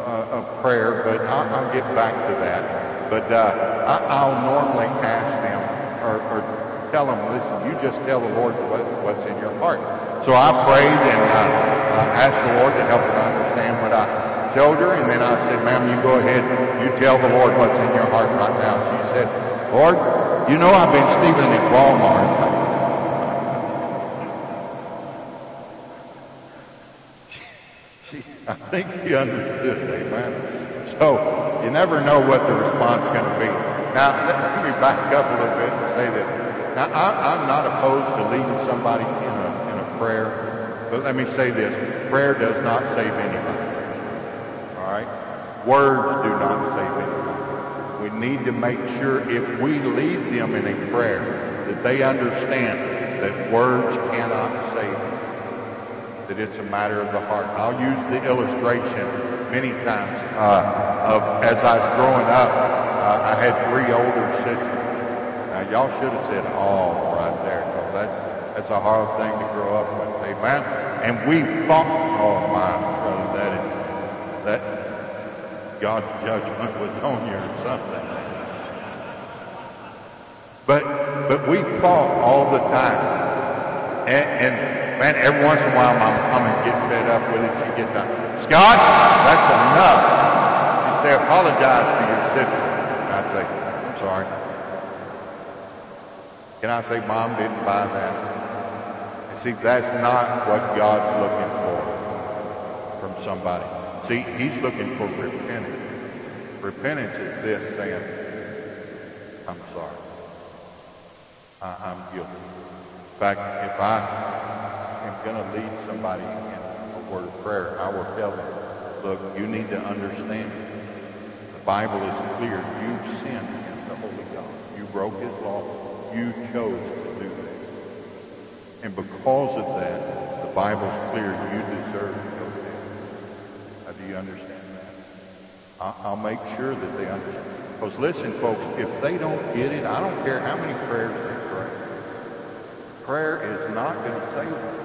uh, a prayer, but I'll, I'll, get back to that. But uh, I, will normally ask them or, or, tell them, listen, you just tell the Lord what, what's in your heart. So I prayed and uh, asked the Lord to help me understand what I showed her, and then I said, ma'am, you go ahead, you tell the Lord what's in your heart right now. She said, Lord, you know I've been stealing at Walmart. she, I think she understood, amen. So you never know what the response is going to be. Now, let me back up a little bit and say that. Now, I, I'm not opposed to leading somebody in a, in a prayer, but let me say this. Prayer does not save anybody. Words do not save anyone. We need to make sure if we lead them in a prayer that they understand that words cannot save them, that it's a matter of the heart. And I'll use the illustration many times uh, of as I was growing up, uh, I had three older sisters. Now y'all should have said all right there. No, that's that's a hard thing to grow up with. Amen. And we fought. Oh my brother, that is that God's judgment was on you or something. But but we fought all the time. And, and man, every once in a while my mom would get fed up with it. She'd get done. Scott, that's enough. She'd say, apologize to your. And I'd say, I'm sorry. Can I say mom didn't buy that? You see, that's not what God's looking for from somebody. See, he's looking for repentance. Repentance is this saying, I'm sorry. I, am guilty. In fact, if I am going to lead somebody in a word of prayer, I will tell them, look, you need to understand. The Bible is clear. You sinned against the Holy God. You broke his law. You chose to do that. And because of that, the Bible's clear. You deserve do you understand that? I'll make sure that they understand. Because listen, folks, if they don't get it, I don't care how many prayers they pray. Prayer is not going to save them.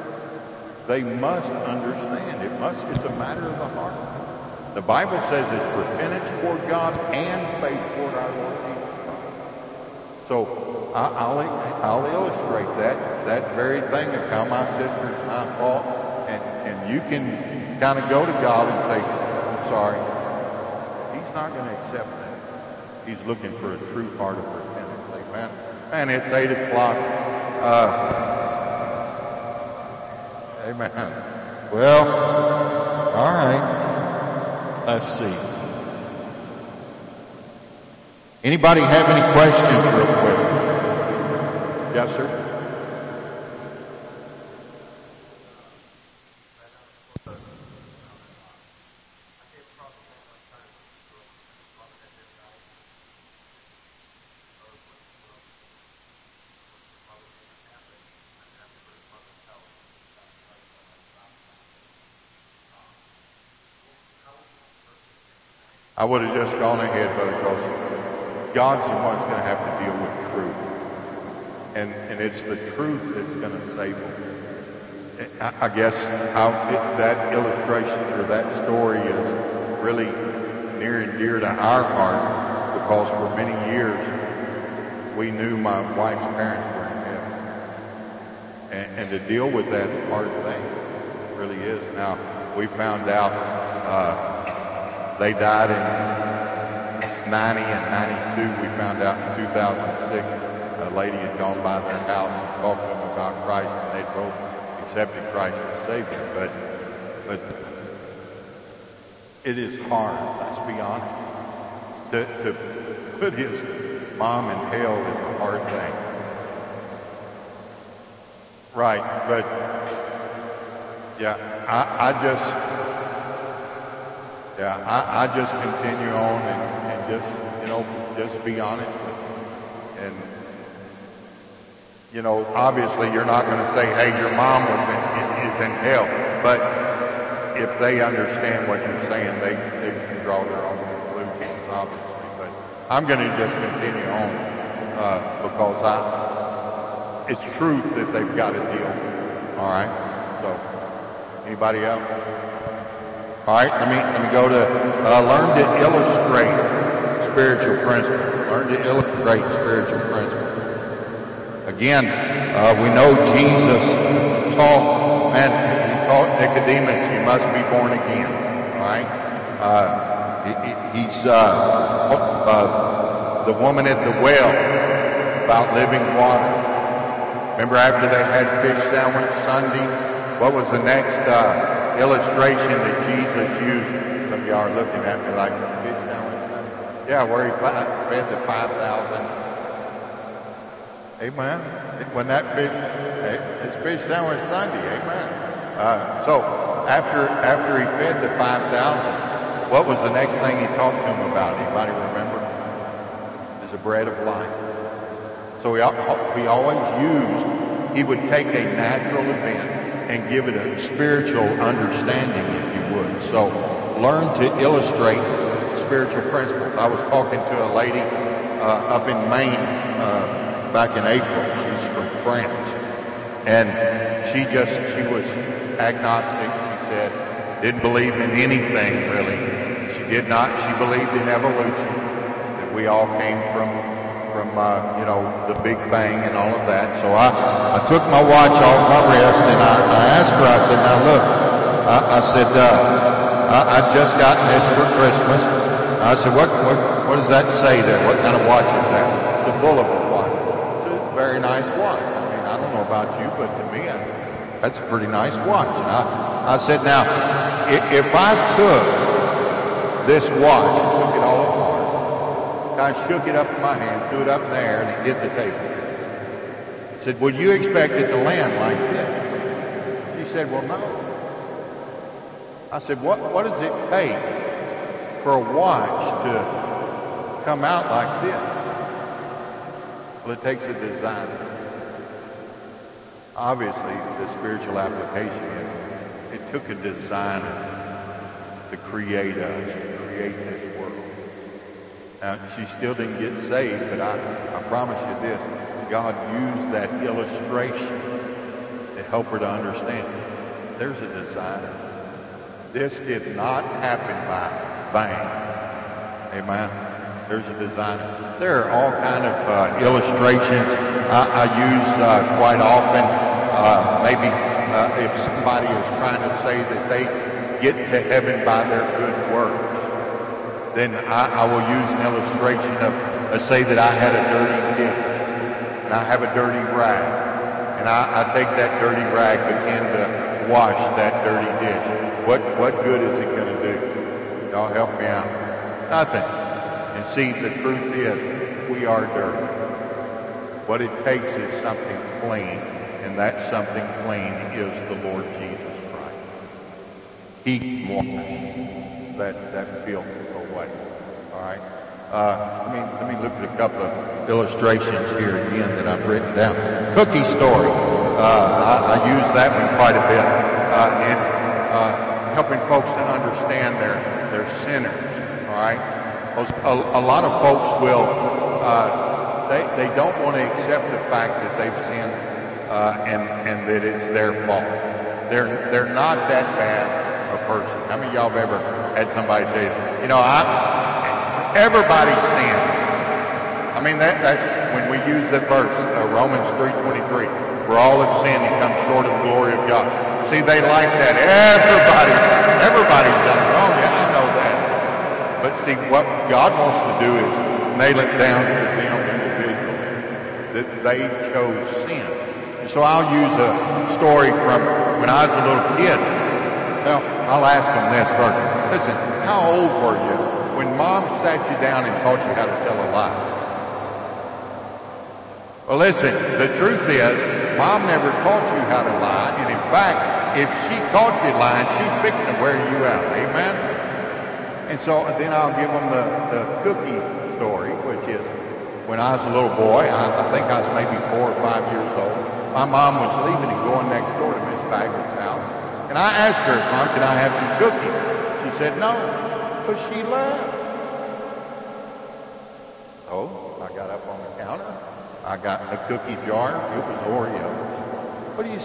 They must understand. It must. It's a matter of the heart. The Bible says it's repentance toward God and faith toward our Lord Jesus Christ. So I'll, I'll illustrate that that very thing of how my sisters and I fought, and, and you can kind of go to God and say, I'm sorry. He's not going to accept that. He's looking for a true heart of repentance. Amen. And it's 8 o'clock. Uh, amen. Well, all right. Let's see. Anybody have any questions real quick? Yes, sir? I would have just gone ahead, brother, because God's the one that's going to have to deal with truth. And, and it's the truth that's going to save them. I, guess how it, that illustration or that story is really near and dear to our heart because for many years we knew my wife's parents were in heaven. And, and to deal with that hard thing. It really is. Now, we found out uh, they died in 90 and 92. We found out in 2006 a lady had gone by their house and talked to them about Christ, and they both accepted Christ as Savior. But, but it is hard. Let's be honest. To, to put his mom in hell is a hard thing. Right, but yeah, I, I just, yeah, I, I just continue on and, and just, you know, just be honest. And, you know, obviously you're not going to say, hey, your mom was in, is in hell. But if they understand what you're saying, they, they can draw their own conclusions, obviously. But I'm going to just continue on uh, because I, it's truth that they've got to deal with. All right? So, anybody else? All right, let me, let me go to uh, learn to illustrate spiritual principles. Learn to illustrate spiritual principles. Again, uh, we know Jesus taught, man, he taught Nicodemus, you must be born again. All right? Uh, he, he's uh, uh, the woman at the well about living water. Remember after they had fish sandwich Sunday, what was the next uh, illustration that Jesus used? Some of y'all are looking at me like. Yeah, where he fed the 5,000. Amen. When that fish, it's fish sandwich Sunday. Amen. Uh, so after after he fed the 5,000, what was the next thing he talked to them about? Anybody remember? Was the bread of life. So we, we always used, he would take a natural event and give it a spiritual understanding, if you would. So learn to illustrate spiritual principles. I was talking to a lady uh, up in Maine uh, back in April. She's from France. And she just, she was agnostic, she said, didn't believe in anything really. She did not, she believed in evolution, that we all came from uh, you know, the Big Bang and all of that. So I, I took my watch off my wrist and I, I asked her, I said, now look, I, I said, uh, I, I just got this for Christmas. I said, what, what, what does that say there? What kind of watch is that? A Bulova watch. It's a very nice watch. I mean, I don't know about you, but to me, I, that's a pretty nice watch. And I, I said, now, if I took this watch, took it all apart, I shook it up in my hand, threw it up in the air, and it hit the table. I said, would you expect it to land like this? She said, well, no. I said, what, what does it take for a watch to come out like this? Well, it takes a designer. Obviously, the spiritual application it took a designer to create us, to create this. Now, she still didn't get saved, but I, I promise you this. God used that illustration to help her to understand. There's a designer. This did not happen by bang. Amen. There's a designer. There are all kind of uh, illustrations I, I use uh, quite often. Uh, maybe uh, if somebody is trying to say that they get to heaven by their good works then I, I will use an illustration of, let's say that I had a dirty dish, and I have a dirty rag, and I, I take that dirty rag, begin to wash that dirty dish. What, what good is it going to do? Y'all help me out. Nothing. And see, the truth is, we are dirty. What it takes is something clean, and that something clean is the Lord Jesus Christ. He washes that, that filth All right. Uh, let me let me look at a couple of illustrations here again that I've written down. Cookie story. Uh, I, I, use that one quite a bit uh, in uh, helping folks to understand their their sinners. All right. A, a lot of folks will uh, they they don't want to accept the fact that they've sinned uh, and and that it's their fault. They're they're not that bad a person. How many y'all have ever had somebody say, you know, I, everybody sinned. I mean, that, that's when we use that verse, uh, Romans 3.23, for all have sinned and come short of the glory of God. See, they like that. Everybody, everybody's done it wrong. Yeah, I know that. But see, what God wants to do is nail it down to them individually that they chose sin. And so I'll use a story from when I was a little kid. Well, I'll ask them this first. How old were you when mom sat you down and taught you how to tell a lie? Well, listen, the truth is, mom never taught you how to lie. And in fact, if she caught you lying, she's fixing to wear you out. Amen? And so then I'll give them the, the cookie story, which is when I was a little boy, I, I think I was maybe four or five years old. My mom was leaving and going next door to Miss Baggett's house. And I asked her, Mom, can I have some cookies? Said no, but she left. So oh, I got up on the counter. I got a cookie jar. It was Oreos. What are you,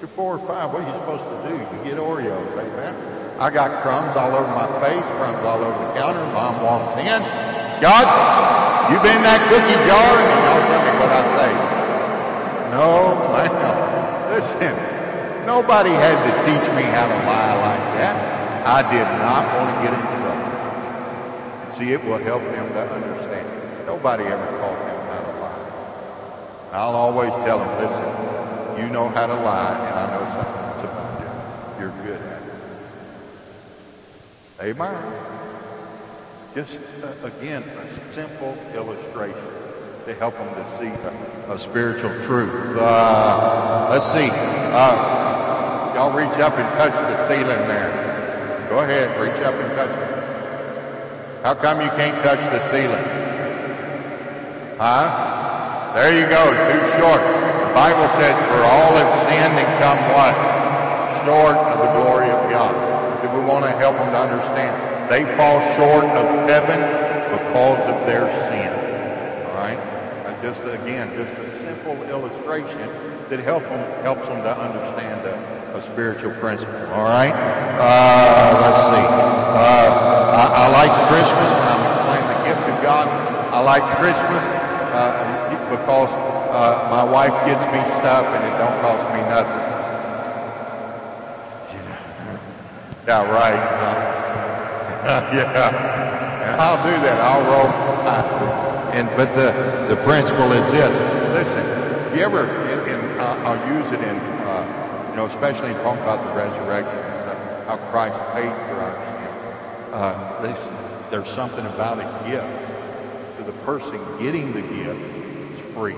you're four or five, what are you supposed to do? You get Oreos, amen? I got crumbs all over my face, crumbs all over the counter. Mom walks in. Scott, you been in that cookie jar? And y'all tell me what I say. No, know. Listen, nobody had to teach me how to lie like that. I did not want to get in trouble. See, it will help them to understand. Nobody ever taught them how to lie. I'll always tell them, listen, you know how to lie, and I know something about you. You're good at it. Amen. Just, uh, again, a simple illustration to help them to see a, a spiritual truth. Uh, let's see. Uh, y'all reach up and touch the ceiling there. Go ahead, reach up and touch it. How come you can't touch the ceiling? Huh? There you go, too short. The Bible says, for all have sinned and come what? Short of the glory of God. Do we want to help them to understand? They fall short of heaven because of their sin. All right? Just again, just a simple illustration that help them, helps them to understand a, a spiritual principle. All right? Uh, let's see. Uh, I, I, like Christmas when I'm explaining the gift of God. I like Christmas uh, because uh, my wife gets me stuff and it don't cost me nothing. Yeah, right. yeah. I'll do that. I'll roll. And but the the principle is this. Listen, you ever and, and I'll use it in you know especially in talking about the resurrection how Christ paid for our sin. Uh, there's something about a gift. To the person getting the gift, it's free.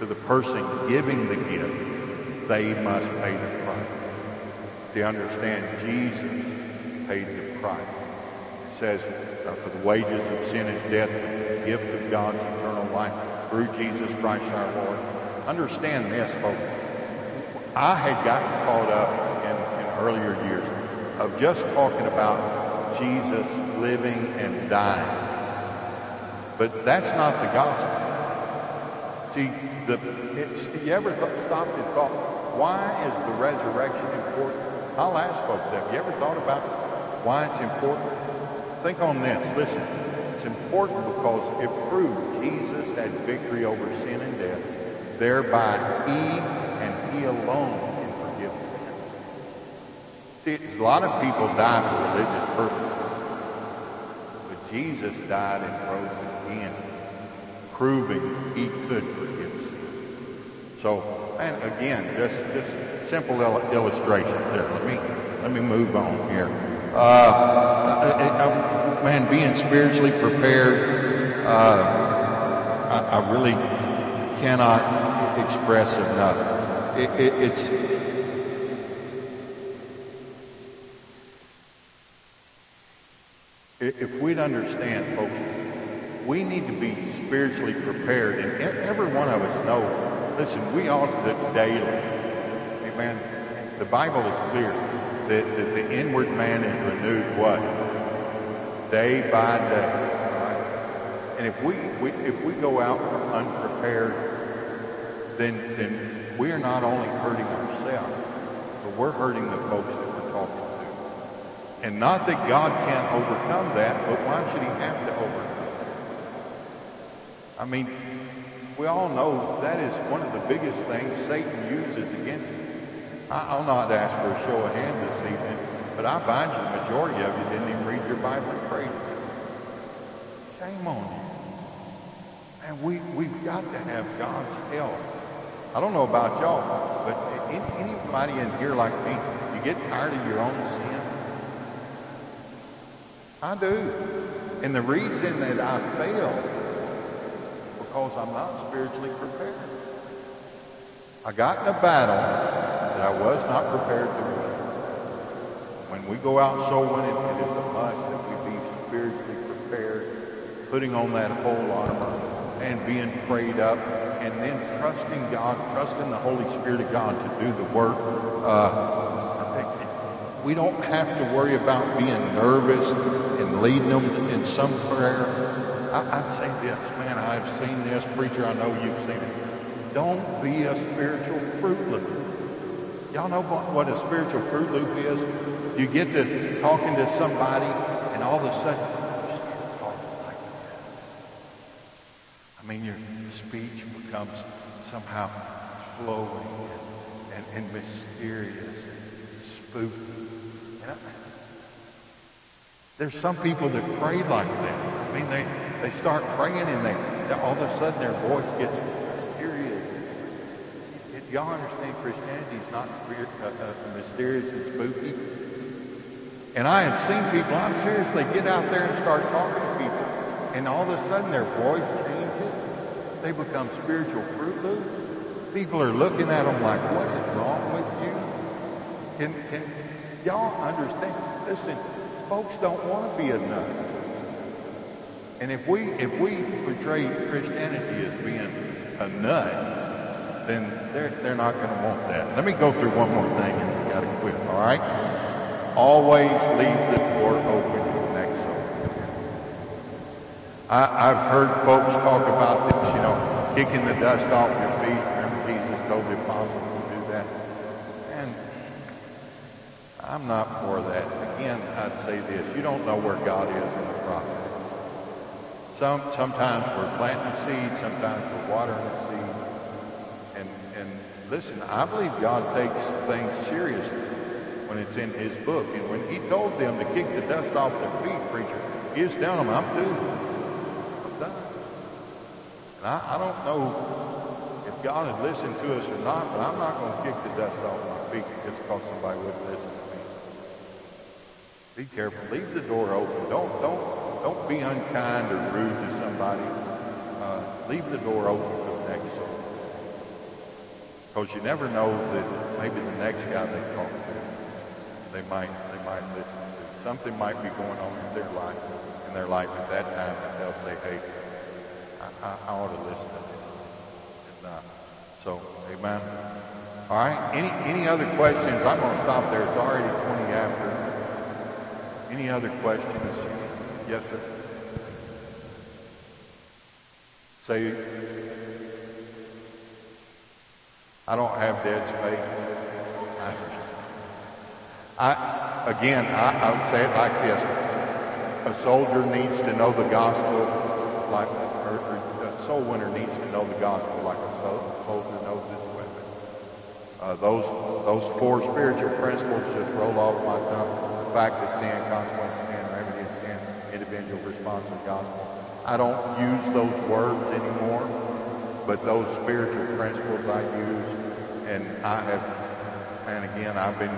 To the person giving the gift, they must pay the price. You understand? Jesus paid the price. It says, uh, for the wages of sin is death, the gift of God's eternal life through Jesus Christ our Lord. Understand this, folks. I had gotten caught up in, in earlier years of just talking about Jesus living and dying. But that's not the gospel. See, the, you ever th- stopped and thought, why is the resurrection important? I'll ask folks that. Have you ever thought about why it's important? Think on this. Listen, it's important because it proves Jesus had victory over sin and death. Thereby, he he alone can forgive. See, a lot of people die for religious purposes. But Jesus died and rose again, proving he could forgive. So, and again, just, just simple illustration there. Let me let me move on here. Uh, uh, man, being spiritually prepared, uh, I, I, really cannot express enough. It, it, it's if we'd understand, folks, we need to be spiritually prepared, and every one of us know. Listen, we ought to daily man, the Bible is clear that, that the inward man is renewed what? Day by day. And if we, we if we go out unprepared, then then we are not only hurting ourselves, but we're hurting the folks that we're talking to. And not that God can't overcome that, but why should he have to overcome it? I mean, we all know that is one of the biggest things Satan uses against us. I'll not ask for a show of hands this evening, but I find you the majority of you didn't even read your Bible and pray. Shame on you. And we, we've got to have God's help. I don't know about y'all, but anybody in here like me, you get tired of your own sin? I do. And the reason that I fail, because I'm not spiritually prepared. I got in a battle that I was not prepared to win. When we go out soul winning, it is a must that we be spiritually prepared, putting on that whole armor and being prayed up, and then trusting God, trusting the Holy Spirit of God to do the work. Uh, we don't have to worry about being nervous and leading them in some prayer. I, I'd say this, man, I've seen this. Preacher, I know you've seen it. Don't be a spiritual Fruit Loop. Y'all know what, what a spiritual Fruit Loop is? You get to talking to somebody, and all of a sudden. I mean, your speech becomes somehow flowing and, and, and mysterious and spooky. There's some people that pray like that. I mean, they, they start praying and they, all of a sudden their voice gets mysterious. Y'all understand Christianity is not spirit, uh, uh, mysterious and spooky? And I have seen people, I'm serious, they get out there and start talking to people. And all of a sudden their voice. They become spiritual Fruit Loops. People are looking at them like, what is wrong with you? Can, can y'all understand? Listen, folks don't want to be a nut. And if we if we portray Christianity as being a nut, then they're they're not going to want that. Let me go through one more thing, and we got to quit. All right. Always leave the door open for the next soul. I, I've heard folks talk about this, kicking the dust off your feet. Remember, Jesus told the apostles to do that. And I'm not for that. Again, I'd say this. You don't know where God is in the process. Some, sometimes we're planting a seed, sometimes we're watering a seed. And, and listen, I believe God takes things seriously when it's in his book. And when he told them to kick the dust off their feet, preacher, he was telling them, I'm. I'm done. And I, I don't know if God had listened to us or not, but I'm not going to kick the dust off my feet just because somebody wouldn't listen to me. be careful. Leave the door open. Don't don't don't be unkind or rude to somebody. Uh, leave the door open for the next soul. Because you never know that maybe the next guy they talk to, they might they might listen to. Something might be going on in their life in their life at that time that they'll say, hey, I, ought to listen to him. And, uh, so, amen. All right. Any any other questions? I'm going to stop there. It's already 20 after. Any other questions? Yes, sir. Say, I don't have dead space. I, I again, I, I would say it like this: a soldier needs to know the gospel, like, soul winner needs to know the gospel like a soldier knows his weapon. Uh, those those four spiritual principles just roll off my tongue The fact of sin, consequence of sin, remedy of sin, individual response to the gospel. I don't use those words anymore, but those spiritual principles I use, and I have, and again, I've been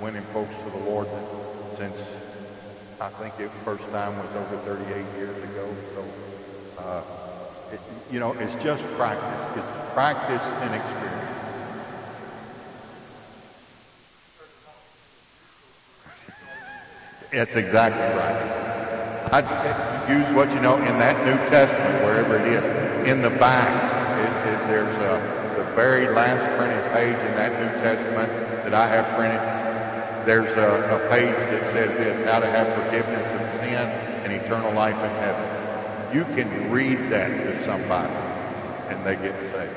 winning folks to the Lord since I think the first time was over 38 years ago. So, uh, you know, it's just practice. It's practice and experience. That's exactly right. I use what you know in that New Testament, wherever it is. In the back, it, it, there's a, the very last printed page in that New Testament that I have printed. There's a, a page that says this, how to have forgiveness of sin and eternal life in heaven. You can read that to somebody and they get saved.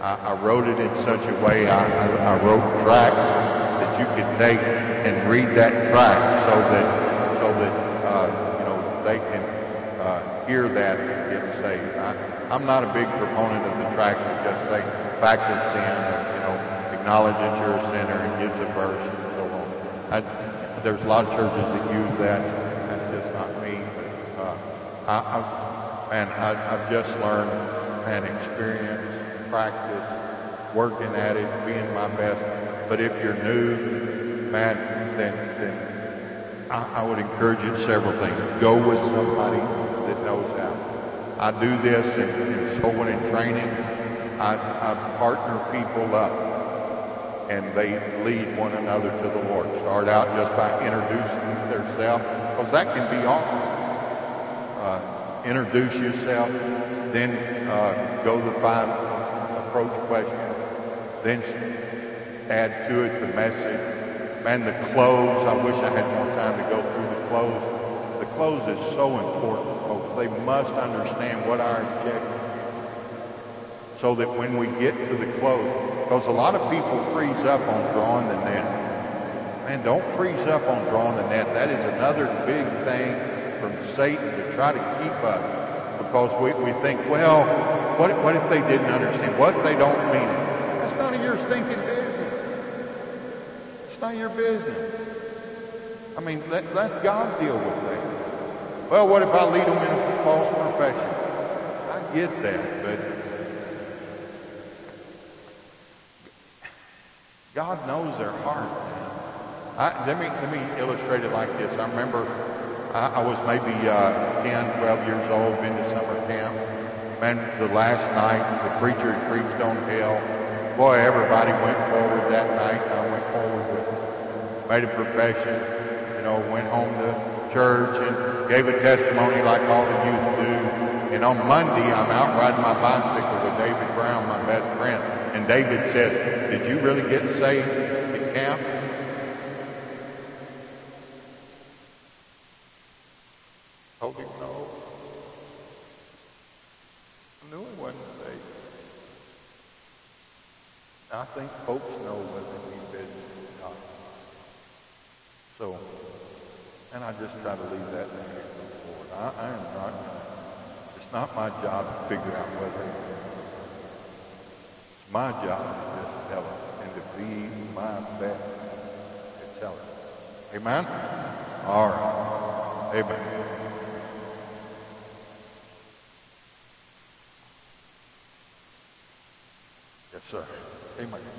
I, I wrote it in such a way, I, I, I wrote tracts that you could take and read that tract so that so that uh, you know they can uh, hear that and get saved. I, I'm not a big proponent of the tracts that just say fact of sin or you know acknowledge that you're a sinner and gives a verse and so on. I, there's a lot of churches that use that. That's just not me. But, uh, I, I, man, I, I've just learned and experienced, practice, working at it, being my best but if you're new, man, then, then I, I would encourage you several things. Go with somebody that knows how. I do this in, in soul winning training. I, I partner people up and they lead one another to the Lord. Start out just by introducing themselves, because that can be awkward. Uh, introduce yourself, then uh, go the five approach questions, then add to it the message. Man, the close, I wish I had more time to go through the close. The close is so important, folks. They must understand what our objective is. So that when we get to the close, because a lot of people freeze up on drawing the net. Man, don't freeze up on drawing the net. That is another big thing from Satan try to keep us. Because we, we think, well, what, what if they didn't understand? What if they don't mean it? That's none of your stinking business. It's not your business. I mean, let, let God deal with that. Well, what if I lead them in a false profession? I get that, but God knows their heart. I, let me let me illustrate it like this. I remember I, I was maybe uh, 10, 12 years old, been to summer camp. Man, the last night the preacher preached on hell. Boy, everybody went forward that night. I went forward with made a profession, you know, went home to church and gave a testimony like all the youth do. And on Monday, I'm out riding my bicycle with David Brown, my best friend. And David said, did you really get saved at camp? Told him no. I knew he wasn't saved. I think folks know whether we business with God. So, and I just try to leave that in the hands of the Lord. I, I am not, it's not my job to figure out whether it's my job to just tell it and to be my best at telling it. Amen? All right. Amen. Yes, sir. 诶呀